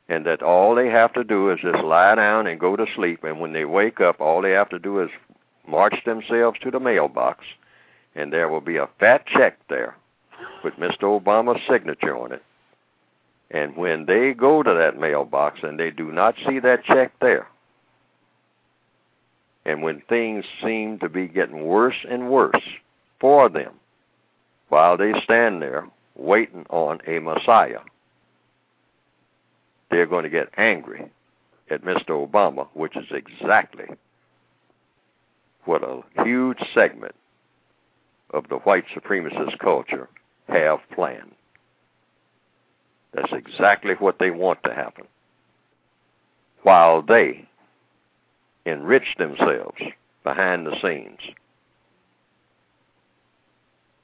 And that all they have to do is just lie down and go to sleep. And when they wake up, all they have to do is march themselves to the mailbox, and there will be a fat check there with Mr. Obama's signature on it. And when they go to that mailbox and they do not see that check there, and when things seem to be getting worse and worse for them, while they stand there waiting on a Messiah, they're going to get angry at Mr. Obama, which is exactly what a huge segment of the white supremacist culture have planned. That's exactly what they want to happen. While they enrich themselves behind the scenes.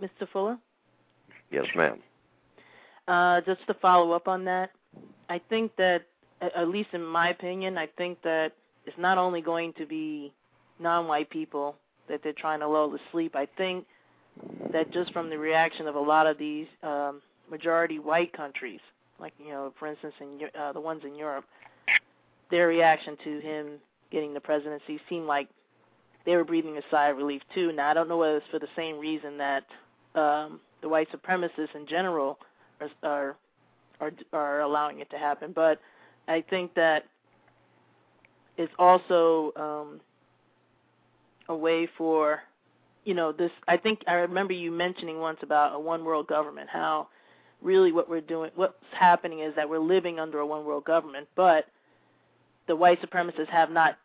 Mr. Fuller? Yes, ma'am. Uh, just to follow up on that, I think that, at least in my opinion, I think that it's not only going to be non-white people that they're trying to lull to sleep. I think that just from the reaction of a lot of these um, majority white countries, like you know, for instance, in uh, the ones in Europe, their reaction to him getting the presidency seemed like they were breathing a sigh of relief too. Now I don't know whether it's for the same reason that um, the white supremacists in general are, are are are allowing it to happen, but I think that it's also um, a way for you know this i think i remember you mentioning once about a one world government how really what we're doing what's happening is that we're living under a one world government but the white supremacists have not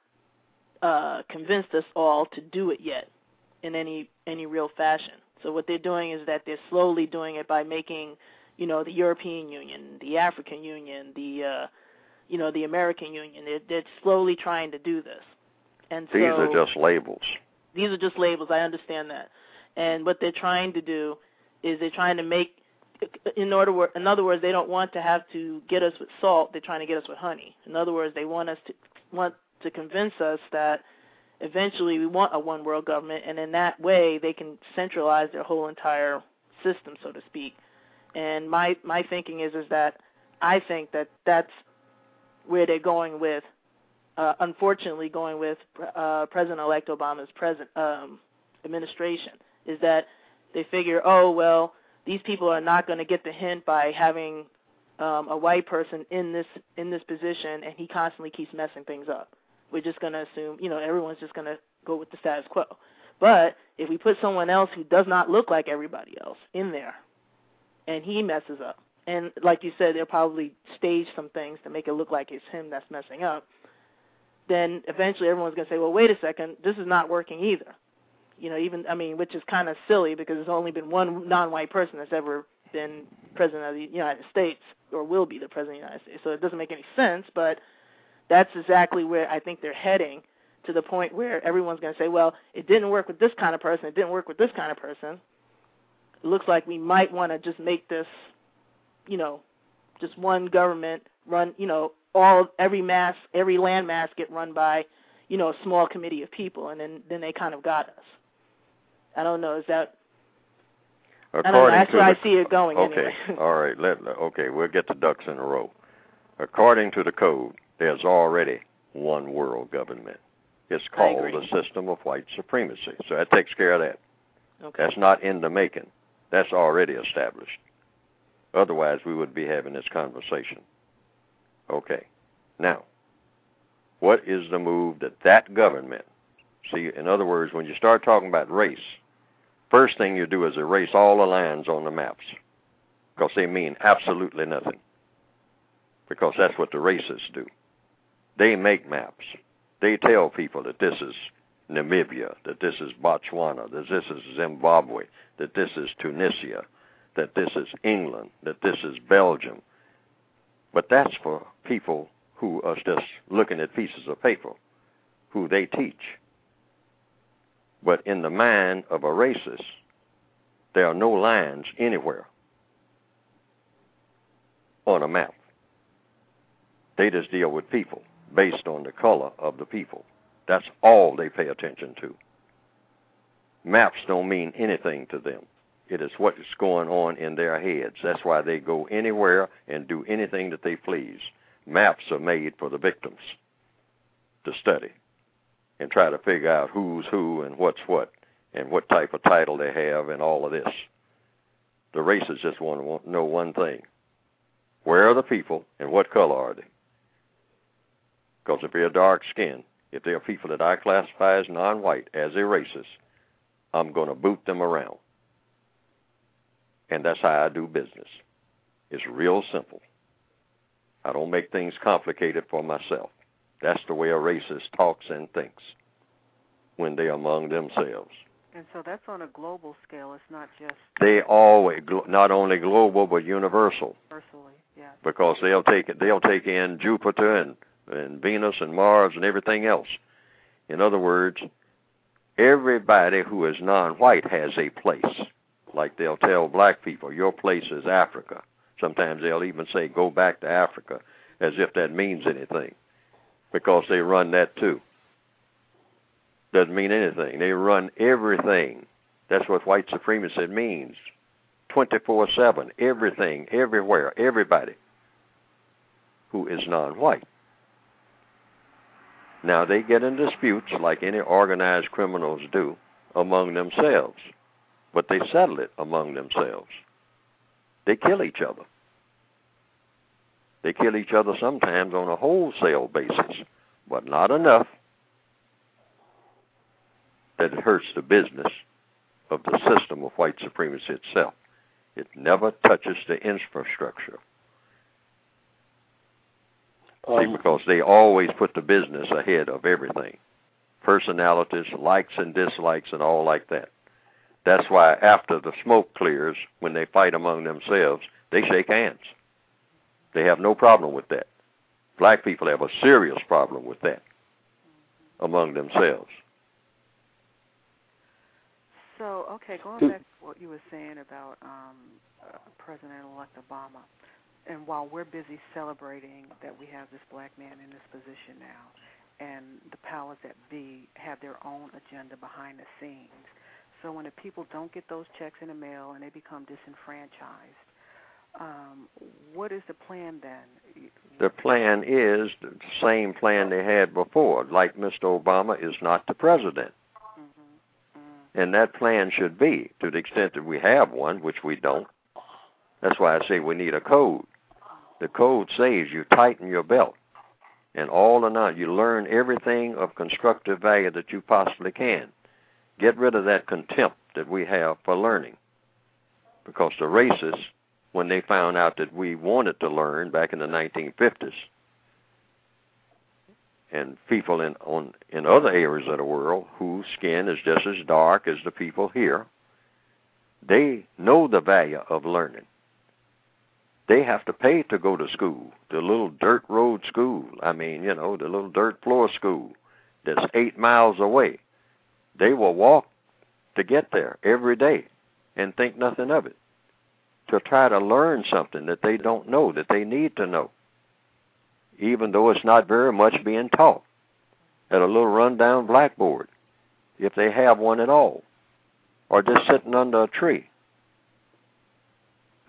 uh convinced us all to do it yet in any any real fashion. So what they're doing is that they're slowly doing it by making you know the european union the african union the uh you know the american union they're, they're slowly trying to do this and so These so, are just labels. These are just labels. I understand that. And what they're trying to do is they're trying to make, in order, in other words, they don't want to have to get us with salt. They're trying to get us with honey. In other words, they want us to want to convince us that eventually we want a one world government, and in that way they can centralize their whole entire system, so to speak. And my my thinking is is that I think that that's where they're going with uh, unfortunately going with uh, President-elect Obama's present um, administration is that they figure, oh well, these people are not going to get the hint by having um, a white person in this in this position, and he constantly keeps messing things up. We're just going to assume, you know, everyone's just going to go with the status quo. But if we put someone else who does not look like everybody else in there, and he messes up, and like you said, they'll probably stage some things to make it look like it's him that's messing up then eventually everyone's going to say, well, wait a second, this is not working either. You know, even I mean, which is kind of silly because there's only been one non-white person that's ever been president of the United States or will be the president of the United States. So it doesn't make any sense, but that's exactly where I think they're heading to the point where everyone's going to say, well, it didn't work with this kind of person, it didn't work with this kind of person. It looks like we might want to just make this, you know, just one government run, you know, all every mass every land mass get run by you know a small committee of people and then then they kind of got us i don't know is that According I don't know. That's where the, I see it going. Okay, Anyway. all right. Let okay, we'll get the ducks in a row. According to the code, there's already one world government. It's called the system of white supremacy. So that takes care of that. Okay. That's not in the making. That's already established. Otherwise, we would be having this conversation. Okay. Now, what is the move that that government See, in other words, when you start talking about race, first thing you do is erase all the lines on the maps because they mean absolutely nothing. Because that's what the racists do. They make maps. They tell people that this is Namibia, that this is Botswana, that this is Zimbabwe, that this is Tunisia, that this is England, that this is Belgium. But that's for people who are just looking at pieces of paper, who they teach. But in the mind of a racist, there are no lines anywhere on a map. They just deal with people based on the color of the people. That's all they pay attention to. Maps don't mean anything to them. It is what is going on in their heads. That's why they go anywhere and do anything that they please. Maps are made for the victims to study and try to figure out who's who and what's what and what type of title they have and all of this. The races just want to know one thing. Where are the people and what color are they? Because if they're dark skinned, if they're people that I classify as non white, as a racist, I'm going to boot them around. And that's how I do business. It's real simple. I don't make things complicated for myself. That's the way a racist talks and thinks when they're among themselves. And so that's on a global scale. It's not just. They always not only global but universal. Universally, yeah. Because they'll take it. They'll take in Jupiter and and Venus and Mars and everything else. In other words, everybody who is non-white has a place. Like they'll tell black people, your place is Africa. Sometimes they'll even say, go back to Africa, as if that means anything, because they run that too. Doesn't mean anything. They run everything. That's what white supremacy means. 24 7, everything, everywhere, everybody who is non white. Now, they get in disputes like any organized criminals do among themselves, but they settle it among themselves. They kill each other. They kill each other sometimes on a wholesale basis, but not enough that it hurts the business of the system of white supremacy itself. It never touches the infrastructure. Um, See, because they always put the business ahead of everything. Personalities, likes and dislikes, and all like that. That's why after the smoke clears, when they fight among themselves, they shake hands. They have no problem with that. Black people have a serious problem with that among themselves. So, okay, going back to what you were saying about um, uh, President-elect Obama, and while we're busy celebrating that we have this black man in this position now, and the powers that be have their own agenda behind the scenes, so when the people don't get those checks in the mail and they become disenfranchised, um, what is the plan then? The plan is the same plan they had before. Like Mr. Obama is not the president. Mm-hmm. Mm-hmm. And that plan should be, to the extent that we have one, which we don't. That's why I say we need a code. The code says you tighten your belt. And all or not, you learn everything of constructive value that you possibly can. Get rid of that contempt that we have for learning. Because the racists when they found out that we wanted to learn back in the 1950s. And people in on in other areas of the world whose skin is just as dark as the people here, they know the value of learning. They have to pay to go to school, the little dirt road school. I mean, you know, the little dirt floor school that's eight miles away. They will walk to get there every day and think nothing of it to try to learn something that they don't know, that they need to know, even though it's not very much being taught at a little rundown blackboard, if they have one at all, or just sitting under a tree.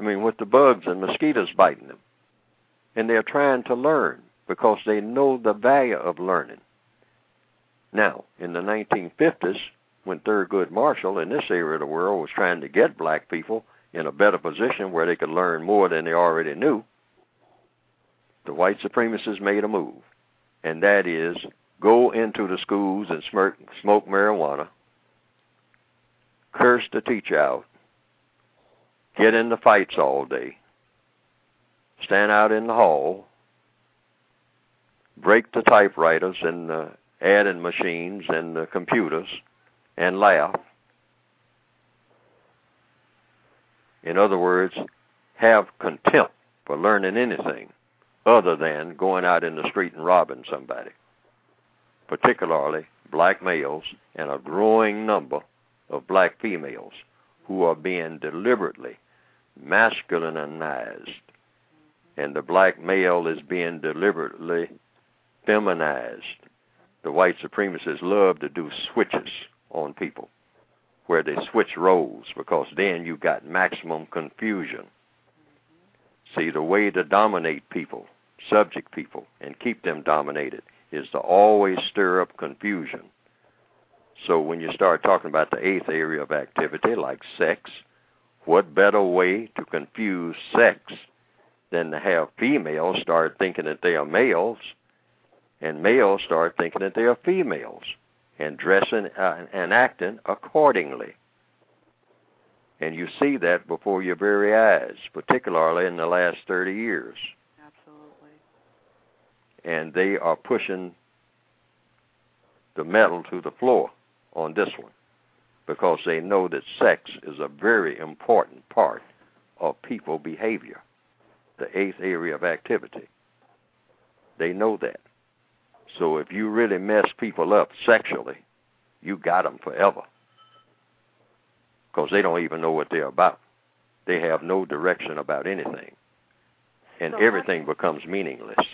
I mean, with the bugs and mosquitoes biting them. And they're trying to learn because they know the value of learning. Now, in the 1950s, when Thurgood Marshall in this area of the world was trying to get black people in a better position where they could learn more than they already knew, the white supremacists made a move, and that is go into the schools and smoke, marijuana, curse the teacher out, get in the fights all day, stand out in the hall, break the typewriters and the adding machines and the computers, and laugh. In other words, have contempt for learning anything other than going out in the street and robbing somebody, particularly black males and a growing number of black females who are being deliberately masculinized, and the black male is being deliberately feminized. The white supremacists love to do switches on people where they switch roles because then you got maximum confusion. See, the way to dominate people, subject people, and keep them dominated is to always stir up confusion. So when you start talking about the eighth area of activity, like sex, what better way to confuse sex than to have females start thinking that they are males and males start thinking that they are females and dressing uh, and acting accordingly. And you see that before your very eyes, particularly in the last 30 years. Absolutely. And they are pushing the metal to the floor on this one because they know that sex is a very important part of people behavior, the eighth area of activity. They know that. So if you really mess people up sexually, you got them forever. Because they don't even know what they're about. They have no direction about anything. And So everything becomes meaningless.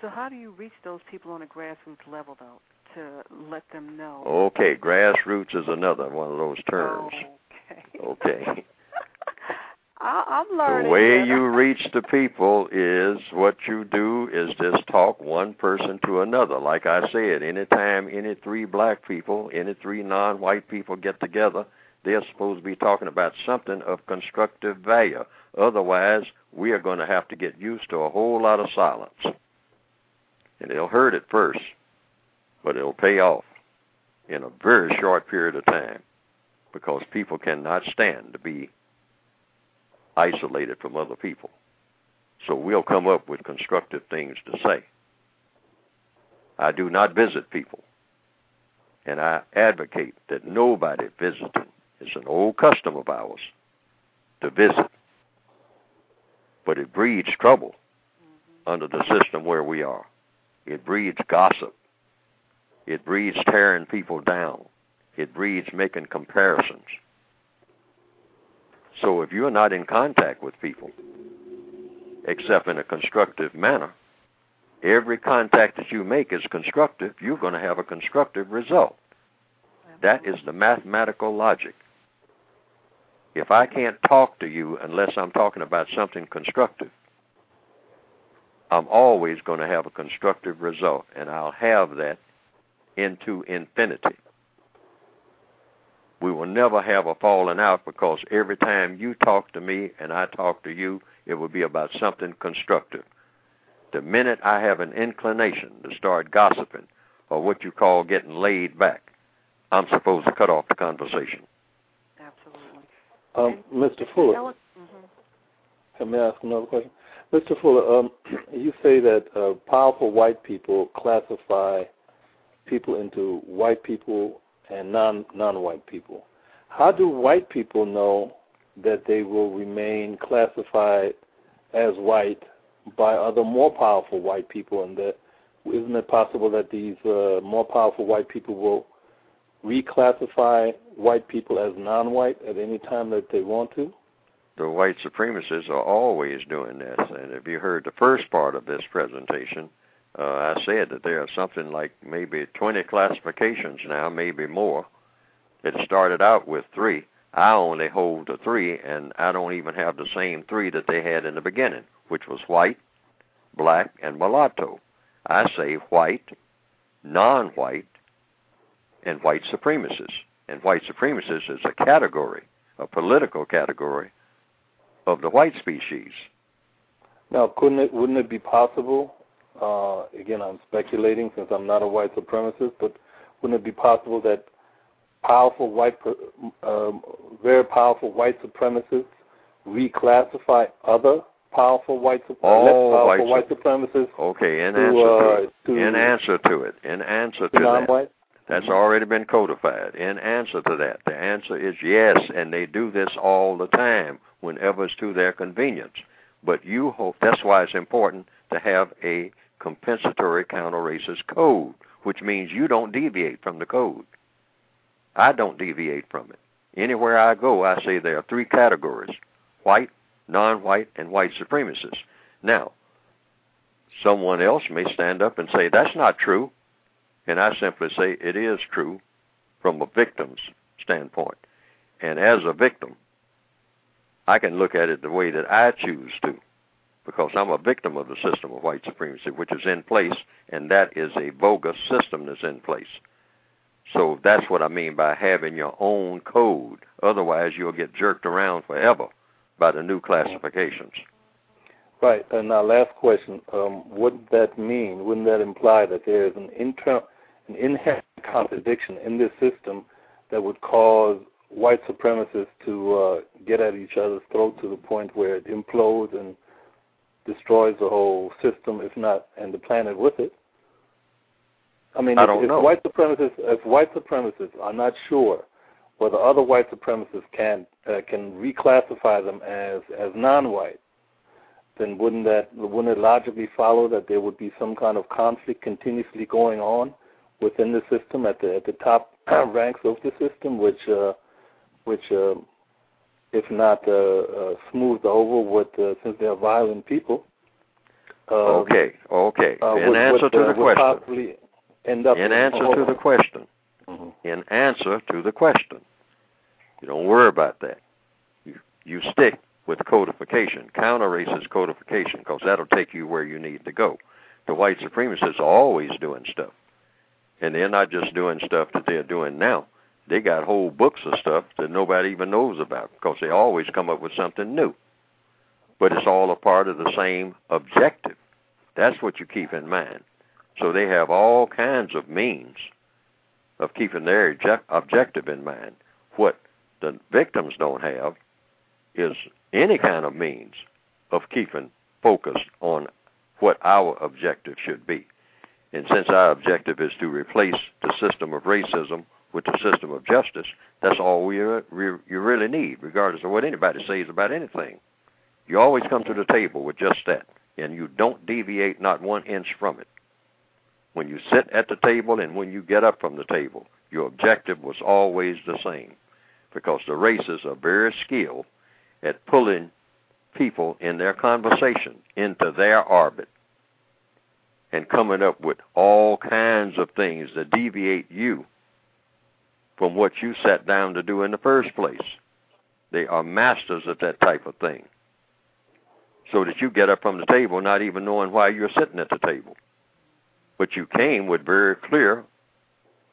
So how do you reach those people on a grassroots level, though, to let them know? Okay, grassroots is another one of those terms. Okay. Okay. I, I'm The learning. way here. you reach the people is what you do is just talk one person to another. Like I said, anytime any three black people, any three non white people get together, they're supposed to be talking about something of constructive value. Otherwise, we are going to have to get used to a whole lot of silence. And it'll hurt at first, but it'll pay off in a very short period of time because people cannot stand to be isolated from other people. So we'll come up with constructive things to say. I do not visit people, and I advocate that nobody visiting. It's an old custom of ours to visit, but it breeds trouble mm-hmm. under the system where we are. It breeds gossip. It breeds tearing people down. It breeds making comparisons. So if you're not in contact with people, except in a constructive manner, every contact that you make is constructive, you're going to have a constructive result. That is the mathematical logic. If I can't talk to you unless I'm talking about something constructive, I'm always going to have a constructive result, and I'll have that into infinity. We will never have a falling out because every time you talk to me and I talk to you, it will be about something constructive. The minute I have an inclination to start gossiping or what you call getting laid back, I'm supposed to cut off the conversation. Absolutely. Um, Mr. Fuller, Ellen- mhm. can I ask another question? Mr. Fuller, um, you say that uh, powerful white people classify people into white people and non non-white people. How do white people know that they will remain classified as white by other more powerful white people, and that isn't it possible that these uh, more powerful white people will reclassify white people as non-white at any time that they want to? The white supremacists are always doing this. And if you heard the first part of this presentation, uh, I said that there are something like maybe 20 classifications now, maybe more. It started out with three. I only hold the three, and I don't even have the same three that they had in the beginning, which was white, black, and mulatto. I say white, non white, and white supremacists. And white supremacists is a category, a political category of the white species. Now, couldn't it wouldn't it be possible uh, again, I'm speculating since I'm not a white supremacist, but wouldn't it be possible that powerful white, um, very powerful white supremacists reclassify other powerful white, All less powerful white white, supremacists Okay, in to, answer uh, to it. to, in answer to it. In answer to that. That's already been codified. In answer to that, the answer is yes, and they do this all the time whenever it's to their convenience. But you hope that's why it's important to have a compensatory counter racist code, which means you don't deviate from the code. I don't deviate from it. Anywhere I go, I say there are three categories white, non white, and white supremacists. Now, someone else may stand up and say, that's not true. And I simply say it is true from a victim's standpoint. And as a victim, I can look at it the way that I choose to because I'm a victim of the system of white supremacy, which is in place, and that is a bogus system that's in place. So that's what I mean by having your own code. Otherwise, you'll get jerked around forever by the new classifications. Right. And now, last question: um, Wouldn't that mean? Wouldn't that imply that there is an internal, an inherent contradiction in this system that would cause white supremacists to uh, get at each other's throat to the point where it implodes and destroys the whole system, if not, and the planet with it? I mean, I if, if white supremacists, if white supremacists are not sure whether other white supremacists can uh, can reclassify them as as non-white, then wouldn't that wouldn't it logically follow that there would be some kind of conflict continuously going on within the system at the at the top ranks of the system, which uh, which uh, if not uh, uh, smoothed over with uh, since they're violent people. Uh, Okay, okay. uh, in would, answer would, to the question. end up In answer to the question. mhm. In answer to the question. You don't worry about that. You you stick with codification, counter racist codification, because that'll take you where you need to go. The white supremacists are always doing stuff. And they're not just doing stuff that they're doing now. They got whole books of stuff that nobody even knows about because they always come up with something new. But it's all a part of the same objective. That's what you keep in mind. So they have all kinds of means of keeping their object- objective in mind. What the victims don't have is any kind of means of keeping focused on what our objective should be. And since our objective is to replace the system of racism with the system of justice, that's all we, uh, we you really need, regardless of what anybody says about anything. You always come to the table with just that, and you don't deviate not one inch from it. When you sit at the table and when you get up from the table, your objective was always the same, because the races are very skilled at pulling people in their conversation into their orbit and coming up with all kinds of things that deviate you from what you sat down to do in the first place. They are masters of that type of thing. So that you get up from the table not even knowing why you're sitting at the table. But you came with very clear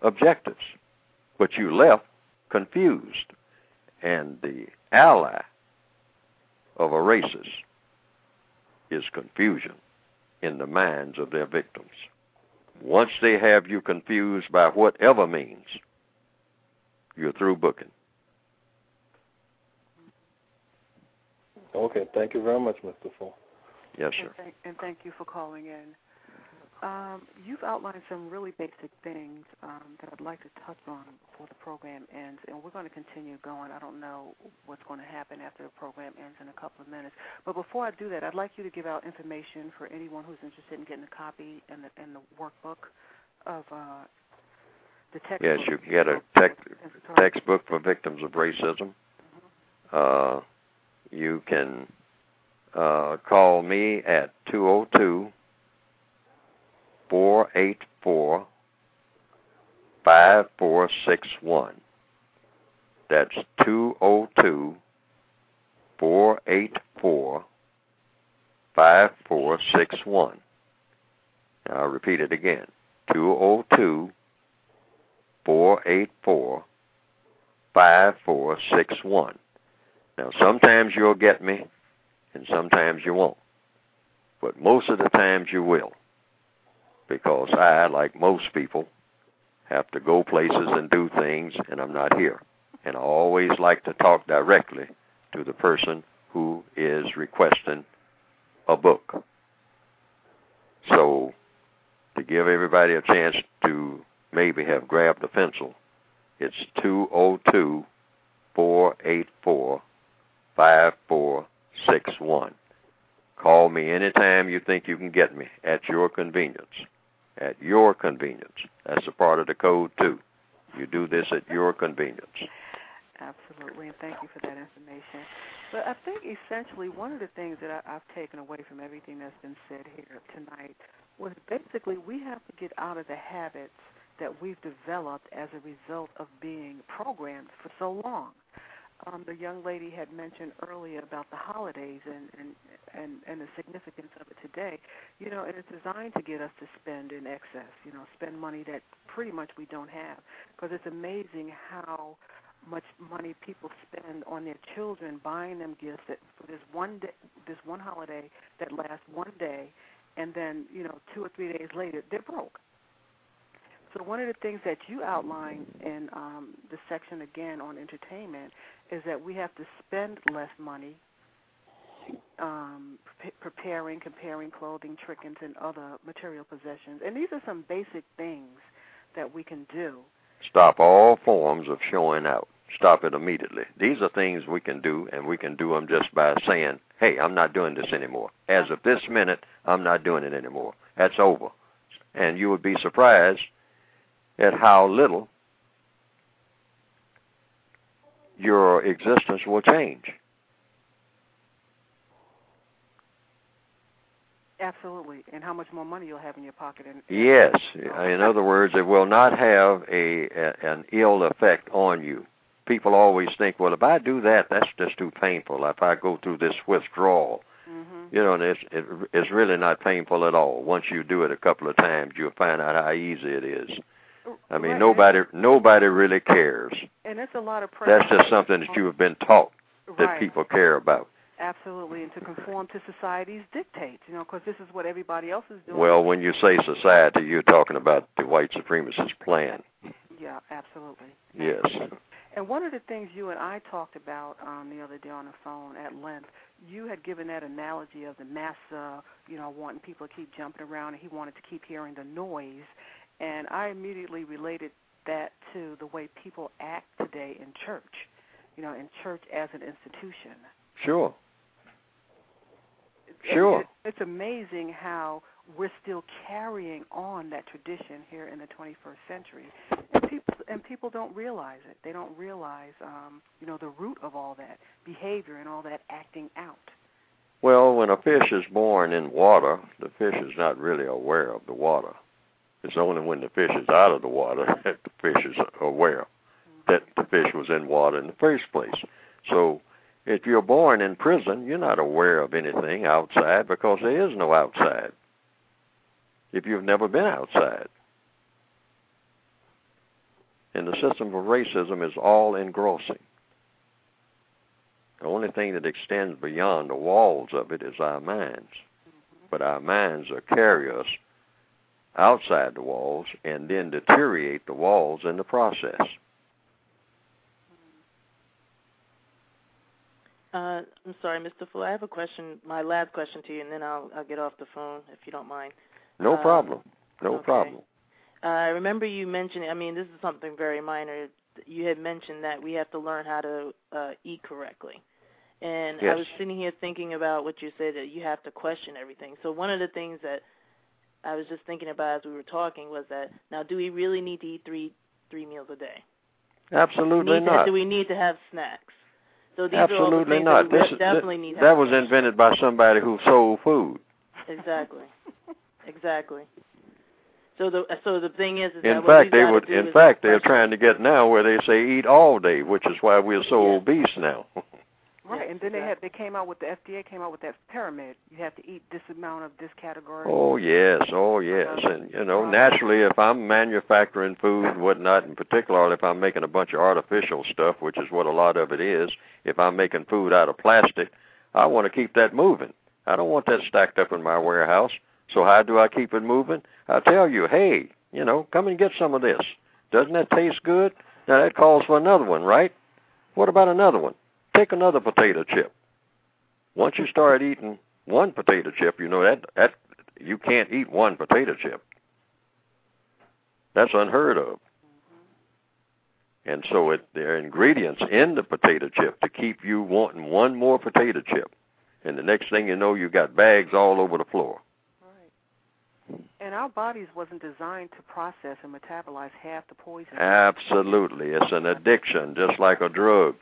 objectives. But you left confused. And the ally of a racist is confusion in the minds of their victims. Once they have you confused by whatever means, you're through booking. Okay, thank you very much, Mr. Full. Yes, And sir. thank, and thank you for calling in. Um, you've outlined some really basic things um, that I'd like to touch on before the program ends, and we're going to continue going. I don't know what's going to happen after the program ends in a couple of minutes. But before I do that, I'd like you to give out information for anyone who's interested in getting a copy and the, and the workbook of uh, the text. Yes, you can get a tech, textbook for victims of racism. Uh, you can uh, call me at 202 484 5461. That's 202 484 5461. I'll repeat it again 202 484 5461. Now, sometimes you'll get me, and sometimes you won't. But most of the times you will. because I, like most people, have to go places and do things, and I'm not here. And I always like to talk directly to the person who is requesting a book. So, to give everybody a chance to maybe have grabbed a pencil, it's 202 484 5461. Call me anytime you think you can get me at your convenience. At your convenience. That's a part of the code, too. You do this at your convenience. Absolutely, and thank you for that information. But I think essentially one of the things that I, I've taken away from everything that's been said here tonight was basically we have to get out of the habits that we've developed as a result of being programmed for so long um, the young lady had mentioned earlier about the holidays and, and and and the significance of it today. You know, and it's designed to get us to spend in excess. You know, spend money that pretty much we don't have. Because it's amazing how much money people spend on their children, buying them gifts that for this one day, this one holiday that lasts one day, and then you know two or three days later they're broke. So one of the things that you outline in um, the section again on entertainment is that we have to spend less money um, pre- preparing, comparing clothing, trinkets, and other material possessions. And these are some basic things that we can do. Stop all forms of showing out. Stop it immediately. These are things we can do, and we can do them just by saying, hey, I'm not doing this anymore. As of this minute, I'm not doing it anymore. That's over. And you would be surprised at how little your existence will change. Absolutely, and how much more money you'll have in your pocket. And yes, in other words, it will not have a, a an ill effect on you. People always think, well, if I do that, that's just too painful. If I go through this withdrawal, mm-hmm. you know, and it's it, it's really not painful at all. Once you do it a couple of times, you'll find out how easy it is. I mean, right. nobody nobody really cares. And it's a lot of pressure. That's just something that you have been taught that right. people care about. Absolutely, and to conform to society's dictates, you know, because this is what everybody else is doing. Well, when you say society, you're talking about the white supremacist plan. Yeah, absolutely. Yes. And one of the things you and I talked about um, the other day on the phone at length, you had given that analogy of the massa, you know, wanting people to keep jumping around, and he wanted to keep hearing the noise. And I immediately related that to the way people act today in church, you know, in church as an institution. Sure. Sure. It, it's amazing how we're still carrying on that tradition here in the 21st century, and people and people don't realize it. They don't realize, um, you know, the root of all that behavior and all that acting out. Well, when a fish is born in water, the fish is not really aware of the water. It's only when the fish is out of the water that the fish is aware that the fish was in water in the first place. So if you're born in prison, you're not aware of anything outside because there is no outside. If you've never been outside. And the system of racism is all engrossing. The only thing that extends beyond the walls of it is our minds. But our minds are carry us outside the walls and then deteriorate the walls in the process. Uh, I'm sorry, Mr. Fuller. I have a question, my last question to you, and then I'll I'll get off the phone if you don't mind. No Uh, problem. No okay. problem. Uh, I remember you mentioning. I mean, this is something very minor. You had mentioned that we have to learn how to uh, eat correctly, and I was sitting here thinking about what you said that you have to question everything. So one of the things that I was just thinking about as we were talking was that now, do we really need to eat three three meals a day? Absolutely need to, not. do we need to have snacks? So these are all the Absolutely things not. that we This, definitely need. to that was questions. invented by somebody who sold food. Exactly. exactly. So the so the thing is, is In fact, they would. In fact, they're trying to get now where they say eat all day, which is why we're so Yeah. obese now. Right, Yes, and then they had they came out with the FDA came out with that pyramid. You have to eat this amount of this category. Oh yes, oh yes, uh-huh. and you know naturally, if I'm manufacturing food and whatnot, and particularly if I'm making a bunch of artificial stuff, which is what a lot of it is, if I'm making food out of plastic, I want to keep that moving. I don't want that stacked up in my warehouse. So how do I keep it moving? I tell you, hey, you know, come and get some of this. Doesn't that taste good? Now that calls for another one, right? What about another one? Take another potato chip. Once you start eating one potato chip, you know that that you can't eat one potato chip. That's unheard of. And so it, there are ingredients in the potato chip to keep you wanting one more potato chip. And the next thing you know, you've got bags all over the floor. Right. And our bodies wasn't designed to process and metabolize half the poison. Absolutely. It's an addiction, just like a drug.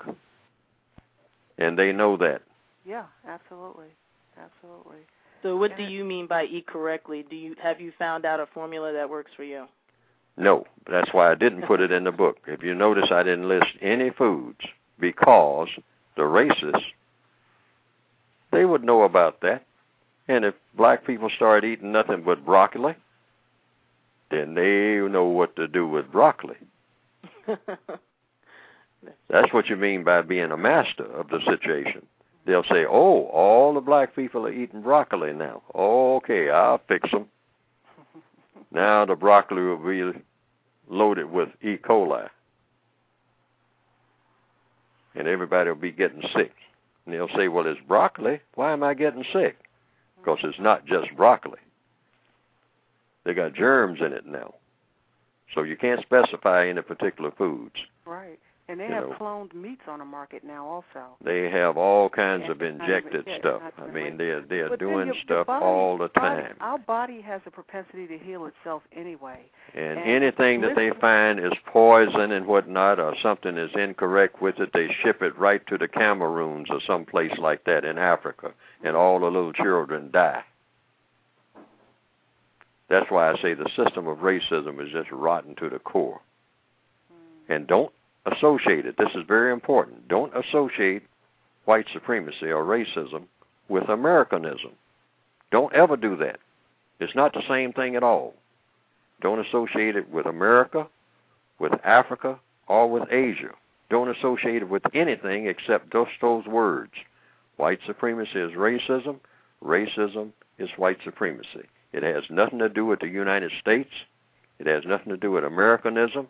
And they know that. Yeah, absolutely. Absolutely. So what do you mean by eat correctly? Do you have you found out a formula that works for you? No, that's why I didn't put it in the book. If you notice, I didn't list any foods because the racists they would know about that. And if black people start eating nothing but broccoli, then they know what to do with broccoli. That's what you mean by being a master of the situation. They'll say, "Oh, all the black people are eating broccoli now. Okay, I'll fix them." Now the broccoli will be loaded with E. coli. And everybody will be getting sick. And they'll say, well, it's broccoli. Why am I getting sick? Because it's not just broccoli. They got germs in it now. So you can't specify any particular foods. Right. And they have know, cloned meats on the market now also. They have all kinds of injected stuff. I mean, they're they're doing your, stuff body, all the time. Body, Our body has a propensity to heal itself anyway. And, and anything that they find is poison and whatnot, or something is incorrect with it, they ship it right to the Cameroons or some place like that in Africa, and all the little children die. That's why I say the system of racism is just rotten to the core. Hmm. And don't associate it. This is very important. Don't associate white supremacy or racism with Americanism. Don't ever do that. It's not the same thing at all. Don't associate it with America, with Africa, or with Asia. Don't associate it with anything except just those words. White supremacy is racism. Racism is white supremacy. It has nothing to do with the United States. It has nothing to do with Americanism.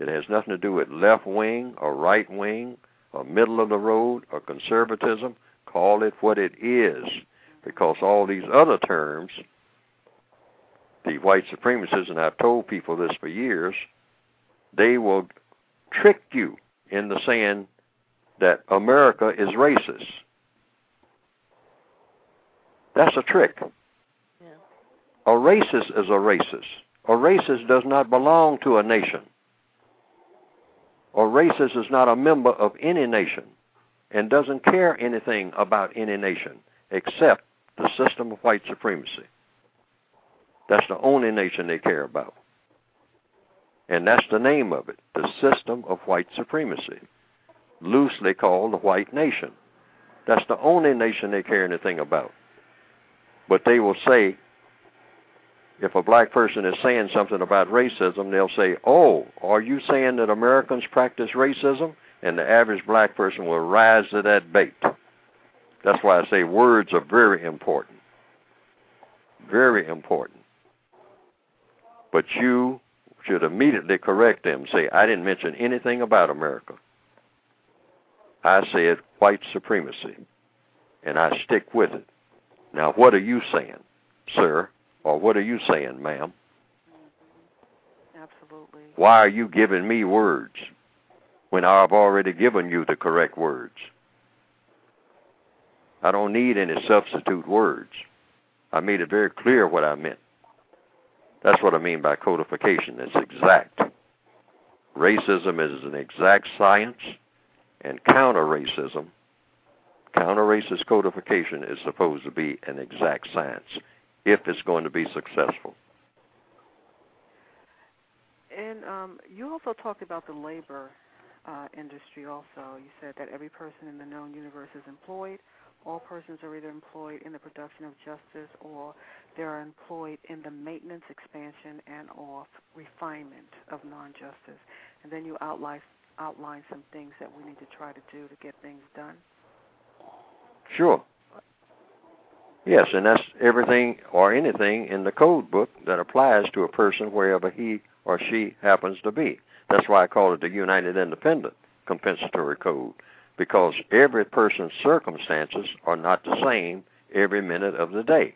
It has nothing to do with left wing or right wing or middle of the road or conservatism. Call it what it is. Because all these other terms, the white supremacists, and I've told people this for years, they will trick you into saying that America is racist. That's a trick. Yeah. A racist is a racist. A racist does not belong to a nation or racist is not a member of any nation and doesn't care anything about any nation except the system of white supremacy. That's the only nation they care about. And that's the name of it, the system of white supremacy, loosely called the white nation. That's the only nation they care anything about. But they will say if a black person is saying something about racism, they'll say, "Oh, are you saying that Americans practice racism?" And the average black person will rise to that bait. That's why I say words are very important. Very important. But you should immediately correct them. Say, I didn't mention anything about America. I said white supremacy. And I stick with it. Now, what are you saying, sir? Or what are you saying, ma'am? Absolutely. Why are you giving me words when I've already given you the correct words? I don't need any substitute words. I made it very clear what I meant. That's what I mean by codification. It's exact. Racism is an exact science, and counter racism, counter racist codification is supposed to be an exact science if it's going to be successful. And um, you also talked about the labor uh, industry. Also, you said that every person in the known universe is employed. All persons are either employed in the production of justice or they are employed in the maintenance, expansion, and or refinement of non-justice. And then you outline outline some things that we need to try to do to get things done. Sure. Yes, and that's everything or anything in the code book that applies to a person wherever he or she happens to be. That's why I call it the United Independent Compensatory Code, because every person's circumstances are not the same every minute of the day.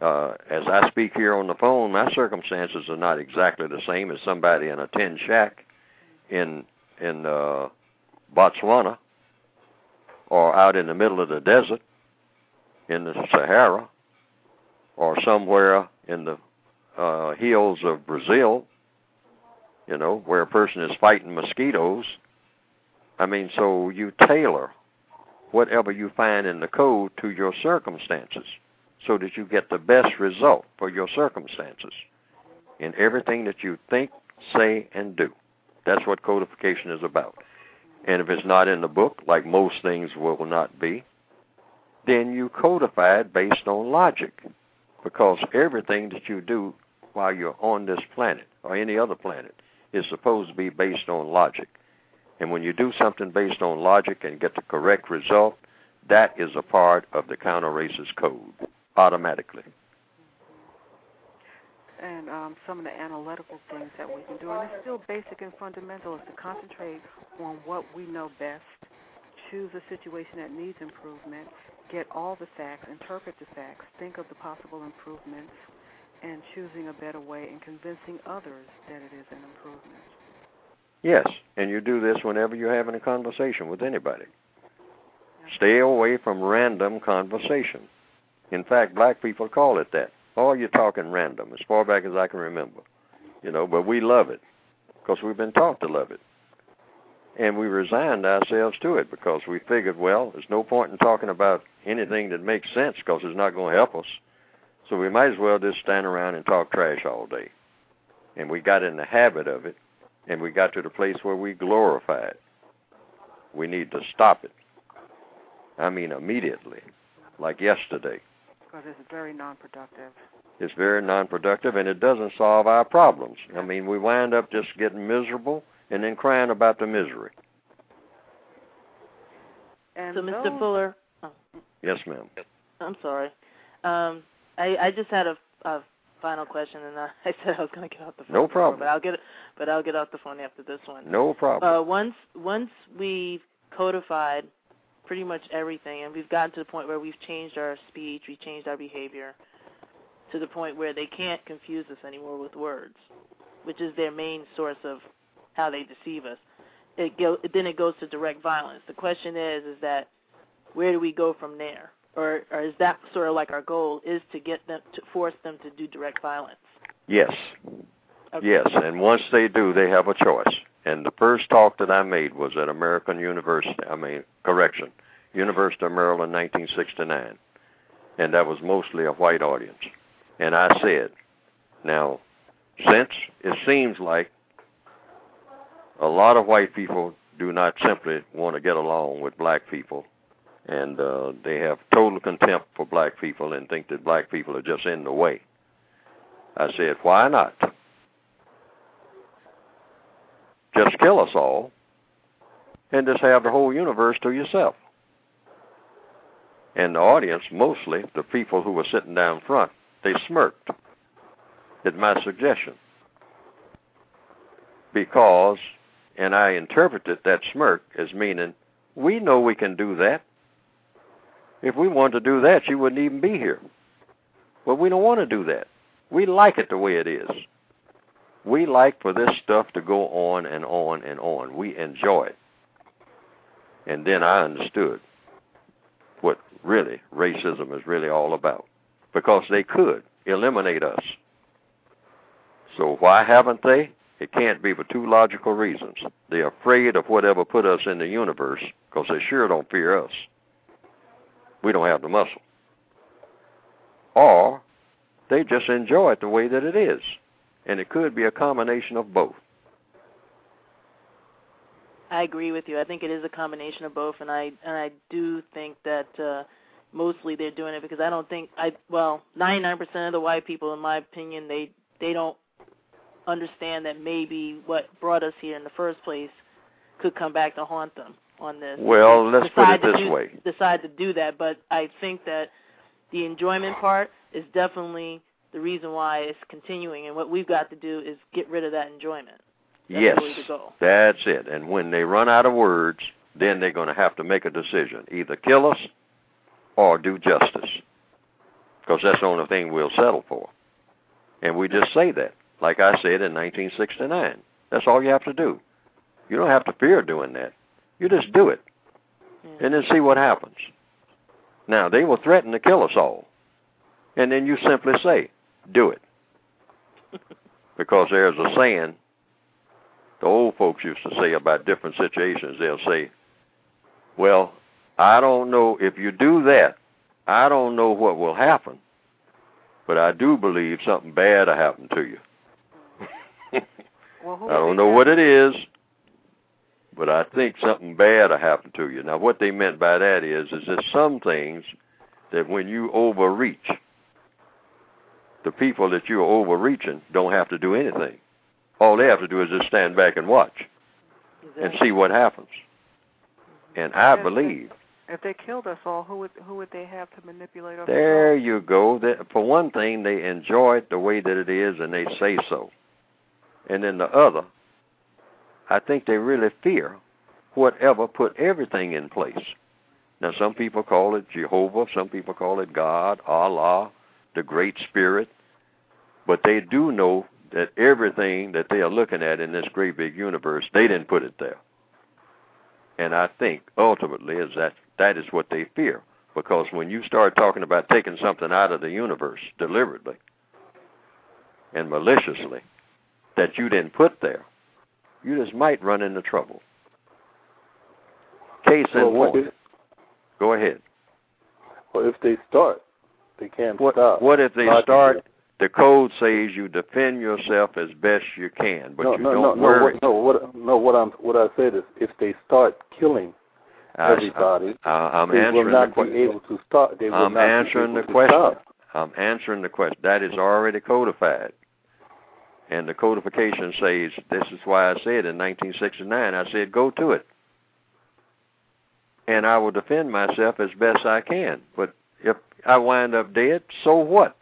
Uh, as I speak here on the phone, my circumstances are not exactly the same as somebody in a tin shack in in uh, Botswana or out in the middle of the desert in the Sahara or somewhere in the uh, hills of Brazil, you know, where a person is fighting mosquitoes. I mean, so you tailor whatever you find in the code to your circumstances so that you get the best result for your circumstances in everything that you think, say, and do. That's what codification is about. And if it's not in the book, like most things will not be, then you codify it based on logic. Because everything that you do while you're on this planet or any other planet is supposed to be based on logic. And when you do something based on logic and get the correct result, that is a part of the counter racist code automatically. And um, some of the analytical things that we can do, and it's still basic and fundamental, is to concentrate on what we know best, choose a situation that needs improvement, get all the facts, interpret the facts, think of the possible improvements, and choosing a better way and convincing others that it is an improvement. Yes, and you do this whenever you're having a conversation with anybody. Stay away from random conversation. In fact, black people call it that. Oh, you're talking random, as far back as I can remember. You know, but we love it because we've been taught to love it. And we resigned ourselves to it because we figured, well, there's no point in talking about anything that makes sense because it's not going to help us. So we might as well just stand around and talk trash all day. And we got in the habit of it, and we got to the place where we glorify it. We need to stop it. I mean, immediately, like yesterday. Because it's very non-productive. It's very non-productive, and it doesn't solve our problems. I mean, we wind up just getting miserable and then crying about the misery. And So, Mr. Fuller, oh, Yes, ma'am. I'm sorry. Um, I I just had a, a final question, and I, I said I was going to get off the phone. No before, problem. But I'll get but I'll get off the phone after this one. No problem. Uh, once once we've codified pretty much everything, and we've gotten to the point where we've changed our speech, we've changed our behavior, to the point where they can't confuse us anymore with words, which is their main source of how they deceive us. It go, then it goes to direct violence. The question is, is that where do we go from there, or or is that sort of like our goal is to get them to force them to do direct violence? yes. Okay. Yes, and once they do, they have a choice. And the first talk that I made was at American University. I mean, correction, University of Maryland, 1969, and that was mostly a white audience. And I said, now, since it seems like a lot of white people do not simply want to get along with black people, and uh, they have total contempt for black people and think that black people are just in the way. I said, why not? Just kill us all and just have the whole universe to yourself. And the audience, mostly the people who were sitting down front, they smirked at my suggestion. Because, and I interpreted that smirk as meaning, we know we can do that. If we wanted to do that, you wouldn't even be here. But we don't want to do that. We like it the way it is. We like for this stuff to go on and on and on. We enjoy it. And then I understood what really racism is really all about. Because they could eliminate us. So why haven't they? It can't be for two logical reasons. They're afraid of whatever put us in the universe because they sure don't fear us. We don't have the muscle. Or they just enjoy it the way that it is. And it could be a combination of both. I agree with you. I think it is a combination of both, and I and I do think that uh, mostly they're doing it because I don't think I well, 99% of the white people, in my opinion, they they don't understand that maybe what brought us here in the first place could come back to haunt them on this. Well, let's put it this do, way. Decide to do that, but I think that the enjoyment part is definitely the reason why it's continuing. And what we've got to do is get rid of that enjoyment. That's yes, that's it. And when they run out of words, then they're going to have to make a decision: either kill us or do justice, because that's the only thing we'll settle for. And we just say that, like I said in 1969. That's all you have to do. You don't have to fear doing that. You just do it, Yeah. and then see what happens. Now they will threaten to kill us all, and then you simply say, "Do it," because there's a saying the old folks used to say about different situations. They'll say, "Well, I don't know if you do that. I don't know what will happen, but I do believe something bad will happen to you." Well, I don't know what it is, but I think something bad will happen to you. Now, what they meant by that is, is there's some things that when you overreach, the people that you're overreaching don't have to do anything. All they have to do is just stand back and watch and see what happens. And I Yes, believe If they killed us all, who would who would they have to manipulate or there you go. That, for one thing, they enjoy it the way that it is, and they say so. And then the other, I think they really fear whatever put everything in place. Now, some people call it Jehovah, some people call it God, Allah, the Great Spirit, but they do know that everything that they are looking at in this great big universe, they didn't put it there. And I think ultimately is that that is what they fear. Because when you start talking about taking something out of the universe deliberately and maliciously that you didn't put there, you just might run into trouble. Case in Well, what point. if, Go ahead. well, if they start, they can't What stop. what if they Logically. start the code says you defend yourself as best you can, but no, you no, don't no, no, worry. what, no. What no, what I'm what I said is, if they start killing everybody, I, I'm they will answering the not be question. able to start. They will I'm not be answering able the to question. stop. I'm answering the question. That is already codified. And the codification says, this is why I said in 1969, I said, go to it. And I will defend myself as best I can. But if I wind up dead, so what?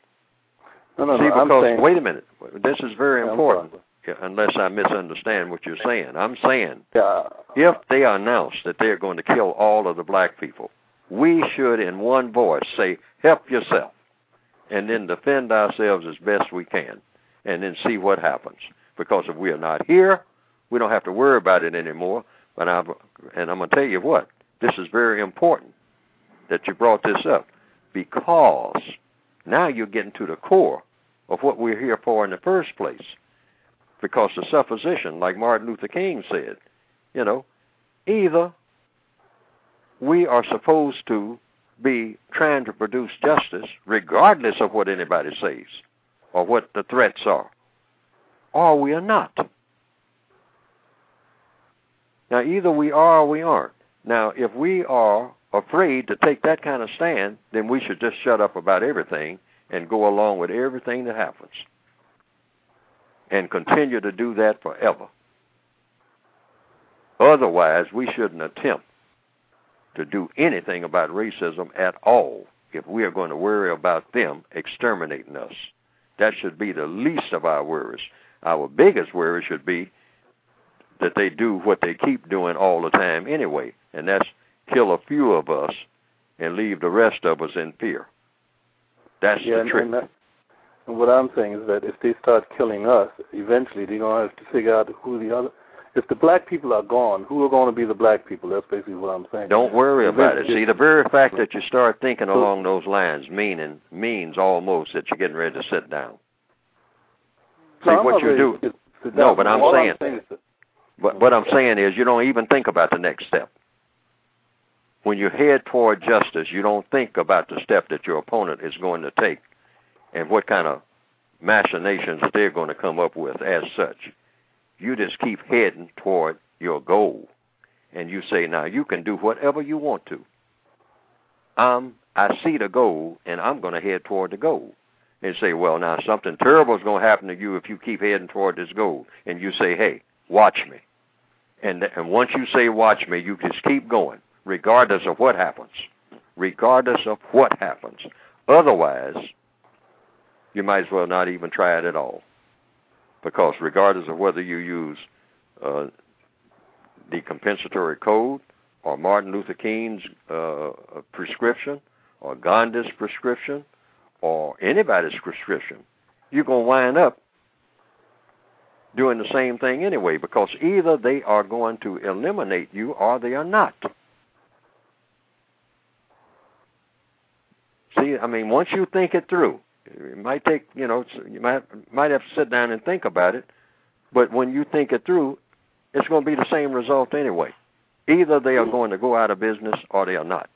No, no, See, no. Because, saying, wait a minute. This is very Yeah, important, unless I misunderstand what you're saying. I'm saying Yeah, if they announce that they're going to kill all of the black people, we should, in one voice, say, help yourself, and then defend ourselves as best we can, and then see what happens. Because if we are not here, we don't have to worry about it anymore. But I'm, and I'm going to tell you what, this is very important that you brought this up, because now you're getting to the core of what we're here for in the first place. Because the supposition, like Martin Luther King said, you know, either we are supposed to be trying to produce justice regardless of what anybody says or what the threats are, or we are not. Now, either we are or we aren't. Now, if we are afraid to take that kind of stand, then we should just shut up about everything and go along with everything that happens and continue to do that forever. Otherwise, we shouldn't attempt to do anything about racism at all if we are going to worry about them exterminating us. That should be the least of our worries. Our biggest worry should be that they do what they keep doing all the time anyway, and that's kill a few of us and leave the rest of us in fear. That's yeah, the and, trick. and, that, and what I'm saying is that if they start killing us, eventually they're gonna have to figure out who the other. If the black people are gone, who are going to be the black people? That's basically what I'm saying. Don't worry about it. See, the very fact that you start thinking along those lines meaning means almost that you're getting ready to sit down. See, No, what you do- No, but I'm saying- I'm saying that, But what I'm saying is you don't even think about the next step. When you head toward justice, you don't think about the step that your opponent is going to take and what kind of machinations they're going to come up with as such. You just keep heading toward your goal. And you say, now you can do whatever you want to. Um, I see the goal and I'm going to head toward the goal. And say, well, now something terrible is going to happen to you if you keep heading toward this goal. And you say, hey, watch me. And, and once you say watch me, you just keep going, regardless of what happens. Regardless of what happens. Otherwise, you might as well not even try it at all. Because regardless of whether you use uh, the compensatory code or Martin Luther King's uh, prescription or Gandhi's prescription or anybody's prescription, you're going to wind up doing the same thing anyway because either they are going to eliminate you or they are not. See, I mean, once you think it through, it might take, you know, you might might have to sit down and think about it, but when you think it through, it's going to be the same result anyway. Either they are going to go out of business or they are not.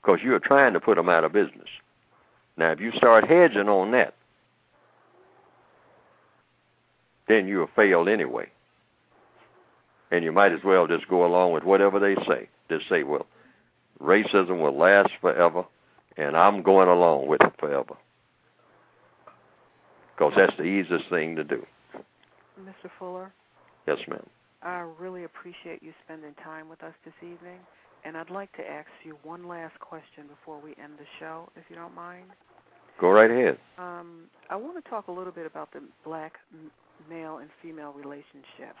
Because you are trying to put them out of business. Now, if you start hedging on that, then you have failed anyway. And you might as well just go along with whatever they say. Just say, well, racism will last forever, and I'm going along with it forever. Because that's the easiest thing to do. Mr. Fuller? Yes, ma'am. I really appreciate you spending time with us this evening. And I'd like to ask you one last question before we end the show, if you don't mind. Go right ahead. Um, I want to talk a little bit about the black male and female relationships.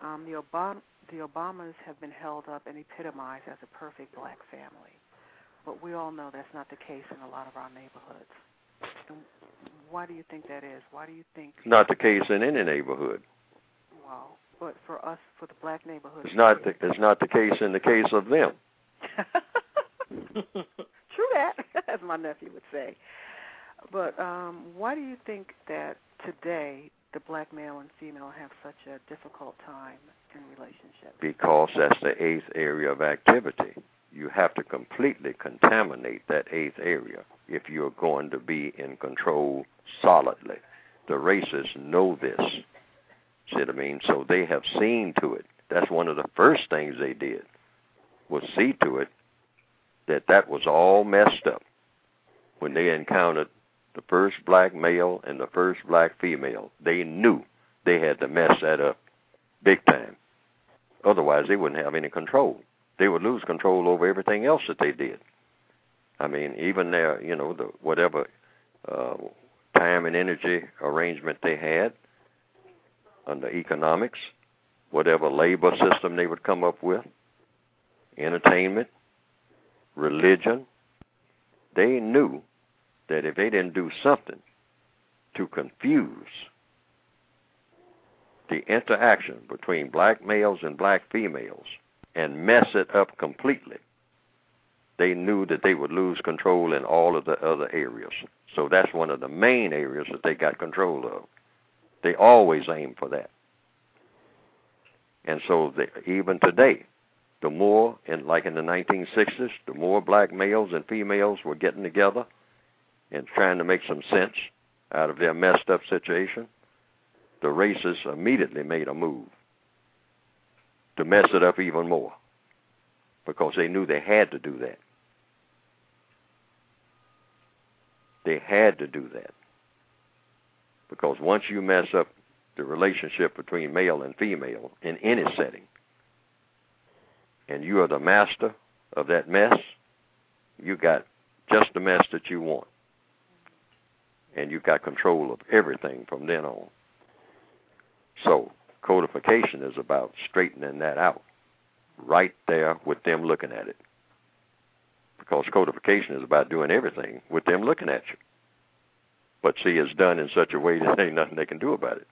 Um, the, Obama, the Obamas have been held up and epitomized as a perfect black family. But we all know that's not the case in a lot of our neighborhoods. And why do you think that is? Why do you think not the case in any neighborhood? Well, but for us, for the black neighborhood, it's not. The, it's not the case in the case of them. True that, as my nephew would say. But um, why do you think that today the black male and female have such a difficult time in relationships? Because that's the eighth area of activity. You have to completely contaminate that eighth area if you're going to be in control solidly. The racists know this. See what I mean? So they have seen to it. That's one of the first things they did was see to it that that was all messed up when they encountered the first black male and the first black female. They knew they had to mess that up big time. Otherwise, they wouldn't have any control. They would lose control over everything else that they did. I mean, even their, you know, the whatever uh, time and energy arrangement they had under economics, whatever labor system they would come up with, entertainment, religion, they knew that if they didn't do something to confuse the interaction between black males and black females and mess it up completely, they knew that they would lose control in all of the other areas. So that's one of the main areas that they got control of. They always aim for that. And so they, even today, the more, in, like in the 1960s, the more black males and females were getting together and trying to make some sense out of their messed up situation, the racists immediately made a move to mess it up even more because they knew they had to do that. They had to do that. Because once you mess up the relationship between male and female in any setting, and you are the master of that mess, you got just the mess that you want. And you've got control of everything from then on. So, codification is about straightening that out right there with them looking at it because codification is about doing everything with them looking at you. But see, it's done in such a way that ain't nothing they can do about it.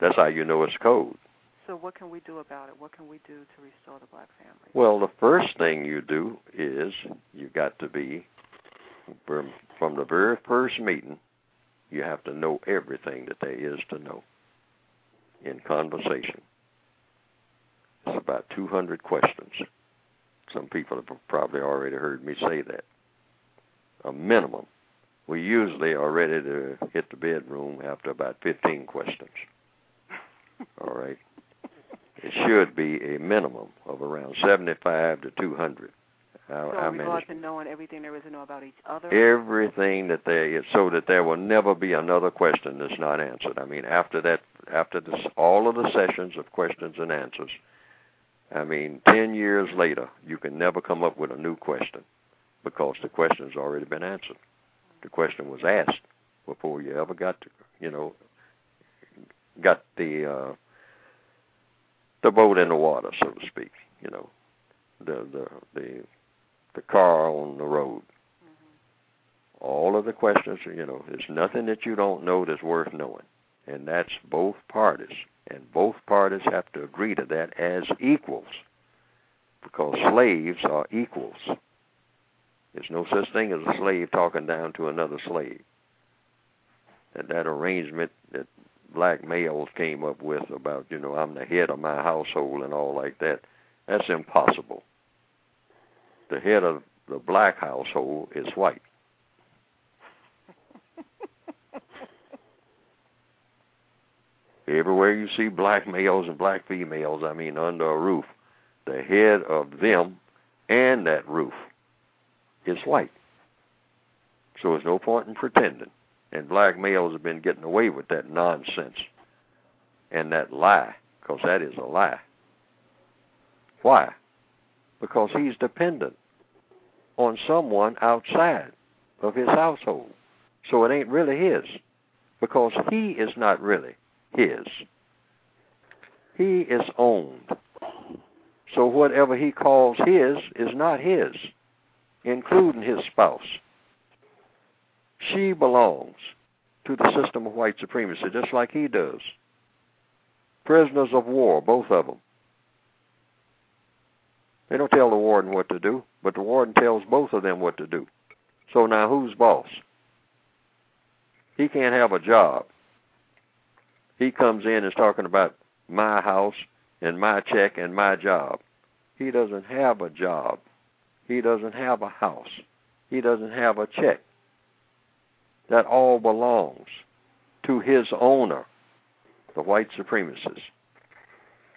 That's how you know it's code. So what can we do about it? What can we do to restore the black family? Well, the first thing you do is you've got to be from, from the very first meeting. You have to know everything that there is to know in conversation. It's about 200 questions. Some people have probably already heard me say that. A minimum. We usually are ready to hit the bedroom after about 15 questions. All right. It should be a minimum of around 75 to 200. How, so how many? to knowing everything there is to know about each other. Everything that there is, so that there will never be another question that's not answered. I mean, after that, after this, all of the sessions of questions and answers, I mean, 10 years later, you can never come up with a new question because the question's already been answered. The question was asked before you ever got to, you know, got the uh, the boat in the water, so to speak. You know, the the the the car on the road. All of the questions, you know, there's nothing that you don't know that's worth knowing, and that's both parties, and both parties have to agree to that as equals, because slaves are equals. There's no such thing as a slave talking down to another slave. And that arrangement that black males came up with about, you know, I'm the head of my household and all like that, that's impossible. The head of the black household is white. Everywhere you see black males and black females, I mean, under a roof, the head of them and that roof is white. So there's no point in pretending. And black males have been getting away with that nonsense and that lie, because that is a lie. Why? Because he's dependent on someone outside of his household. So it ain't really his, because he is not really his. He is owned. So whatever he calls his is not his, including his spouse. She belongs to the system of white supremacy, just like he does. Prisoners of war, both of them. They don't tell the warden what to do, but the warden tells both of them what to do. So now who's boss? He can't have a job. He comes in and is talking about my house and my check and my job. He doesn't have a job. He doesn't have a house. He doesn't have a check. That all belongs to his owner, the white supremacist.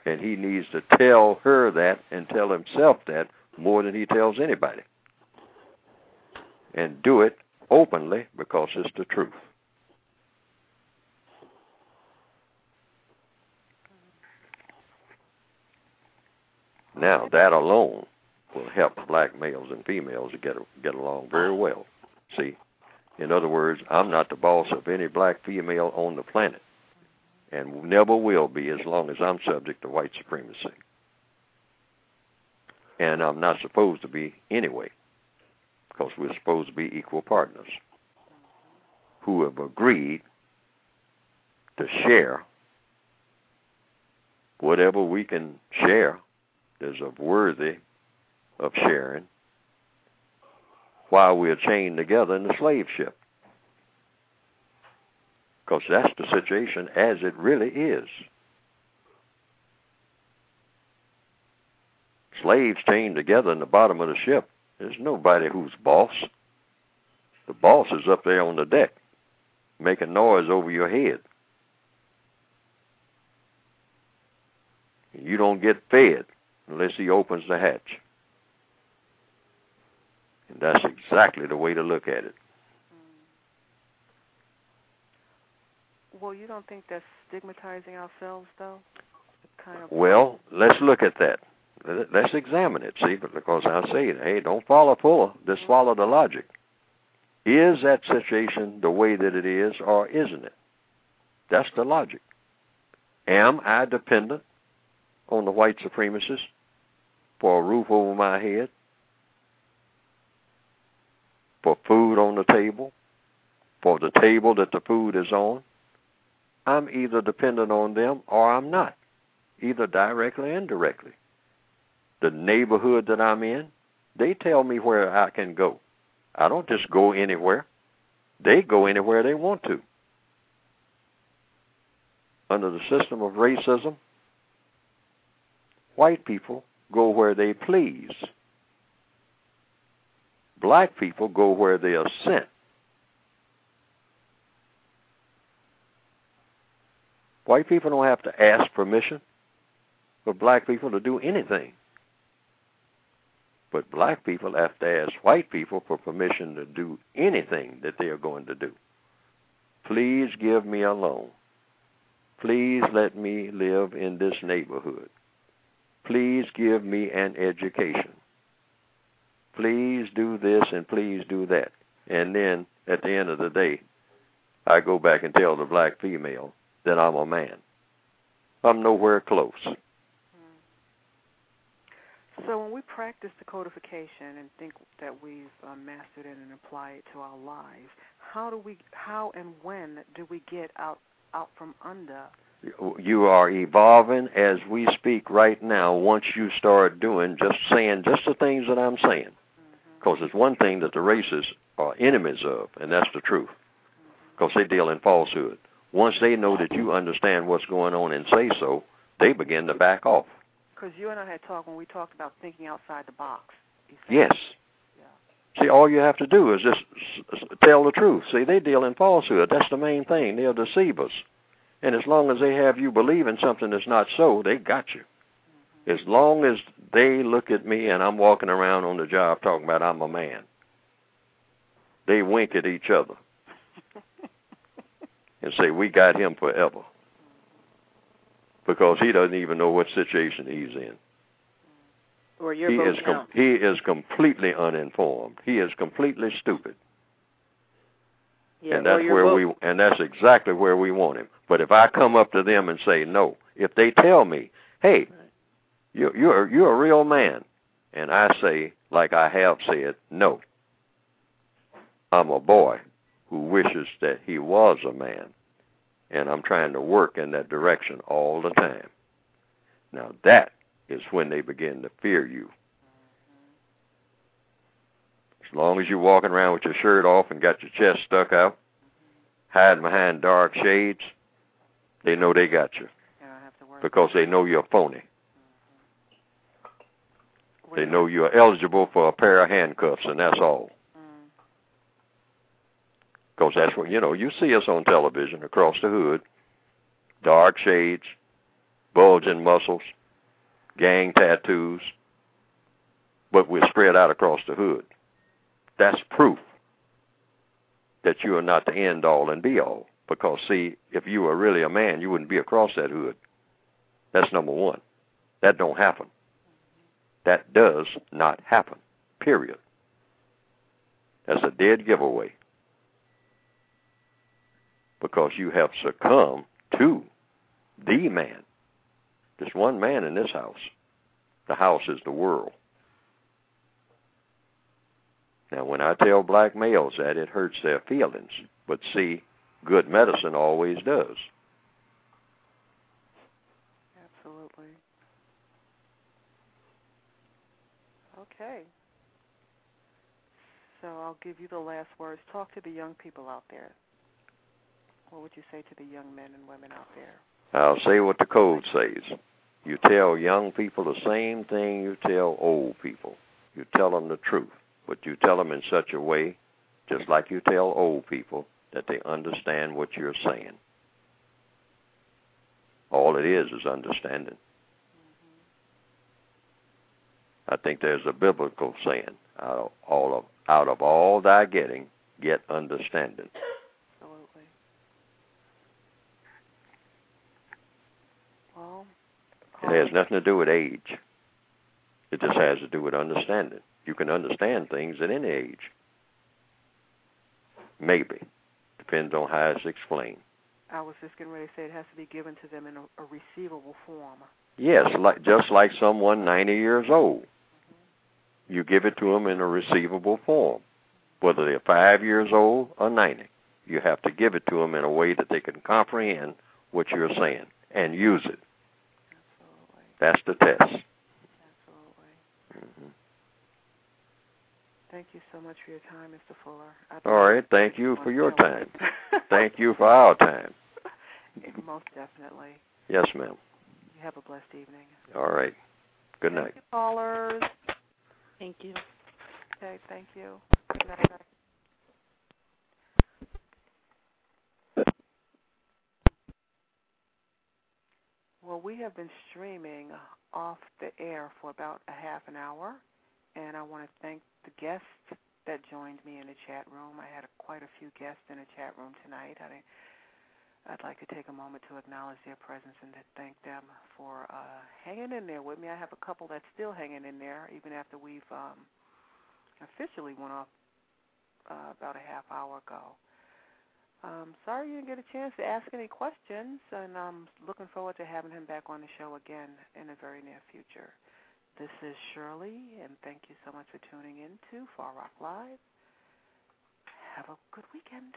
And he needs to tell her that and tell himself that more than he tells anybody. And do it openly because it's the truth. Now, that alone will help black males and females to get get along very well. See, in other words, I'm not the boss of any black female on the planet, and never will be as long as I'm subject to white supremacy. And I'm not supposed to be anyway, because we're supposed to be equal partners who have agreed to share whatever we can share is of worthy of sharing while we're chained together in the slave ship. Because that's the situation as it really is. Slaves chained together in the bottom of the ship. There's nobody who's boss. The boss is up there on the deck, making noise over your head. You don't get fed unless he opens the hatch. And that's exactly the way to look at it. Well, you don't think that's stigmatizing ourselves, though? Kind of. Well, let's look at that. Let's examine it, see, because I say, hey, don't follow Fuller, just follow the logic. Is that situation the way that it is, or isn't it? That's the logic. Am I dependent on the white supremacists for a roof over my head, for food on the table, for the table that the food is on. I'm either dependent on them or I'm not, either directly or indirectly. The neighborhood that I'm in, they tell me where I can go. I don't just go anywhere. They go anywhere they want to. Under the system of racism, white people go where they please. Black people go where they are sent. White people don't have to ask permission for black people to do anything. But black people have to ask white people for permission to do anything that they are going to do. Please give me a loan. Please let me live in this neighborhood. please give me an education. Please do this and please do that. And then at the end of the day, I go back and tell the black female that I'm a man. I'm nowhere close. So when we practice the codification and think that we've uh, mastered it and apply it to our lives, how do we, how and when do we get out out from under? You are evolving as we speak right now. Once you start doing just saying just the things that I'm saying, because it's one thing that the races are enemies of, and that's the truth, because they deal in falsehood. Once they know that you understand what's going on and say so, they begin to back off. Because you and I had talked when we talked about thinking outside the box. Yes. See, all you have to do is just tell the truth. See, they deal in falsehood. That's the main thing. They'll deceive us. And as long as they have you believe in something that's not so, they got you. Mm-hmm. As long as they look at me and I'm walking around on the job talking about I'm a man, they wink at each other and say, We got him forever. Because he doesn't even know what situation he's in. Or you're he is com- he is completely uninformed. He is completely stupid. Yeah, and that's where we and that's exactly where we want him. But if I come up to them and say no, if they tell me, "Hey, you you're you're a real man," and I say like I have said, "No. I'm a boy who wishes that he was a man, and I'm trying to work in that direction all the time." Now that is when they begin to fear you. As long as you're walking around with your shirt off and got your chest stuck out, hiding behind dark shades, they know they got you because they know you're phony. They know you're eligible for a pair of handcuffs, and that's all. Because that's what, you know, you see us on television across the hood, dark shades, bulging muscles, gang tattoos, but we're spread out across the hood. That's proof that you are not the end all and be all. Because, see, if you were really a man, you wouldn't be across that hood. That's number one. That don't happen. That does not happen. Period. That's a dead giveaway. Because you have succumbed to the man. There's one man in this house. The house is the world. Now, when I tell black males that, it hurts their feelings. But see, good medicine always does. Absolutely. Okay. So I'll give you the last words. Talk to the young people out there. What would you say to the young men and women out there? I'll say what the code says. You tell young people the same thing you tell old people. You tell them the truth, but you tell them in such a way, just like you tell old people, that they understand what you're saying. All it is is understanding. Mm-hmm. I think there's a biblical saying: out of all of out of all thy getting, get understanding. Absolutely. Well, It has nothing to do with age. It just has to do with understanding. You can understand things at any age. Maybe. Depends on how it's explained. I was just getting ready to say it has to be given to them in a, a receivable form. Yes, like just like someone 90 years old. You give it to them in a receivable form. Whether they're 5 years old or 90. You have to give it to them in a way that they can comprehend what you're saying and use it. Absolutely. That's the test. Absolutely. hmm Thank you so much for your time, Mr. Fuller. I All right, thank you for your time. Thank you for our time. Most definitely. Yes, ma'am. You have a blessed evening. All right. Good night. Thank you, callers. Thank you. Okay, thank you. Good night. Well, we have been streaming off the air for about a half an hour, and I want to thank the guests that joined me in the chat room. I had a, quite a few guests in the chat room tonight. I, I'd like to take a moment to acknowledge their presence and to thank them for uh, hanging in there with me. I have a couple that's still hanging in there, even after we've um, officially went off uh, about a half hour ago. Um, sorry you didn't get a chance to ask any questions, and I'm looking forward to having him back on the show again in the very near future. This is Shirley, and thank you so much for tuning in to Far Rock Live. Have a good weekend.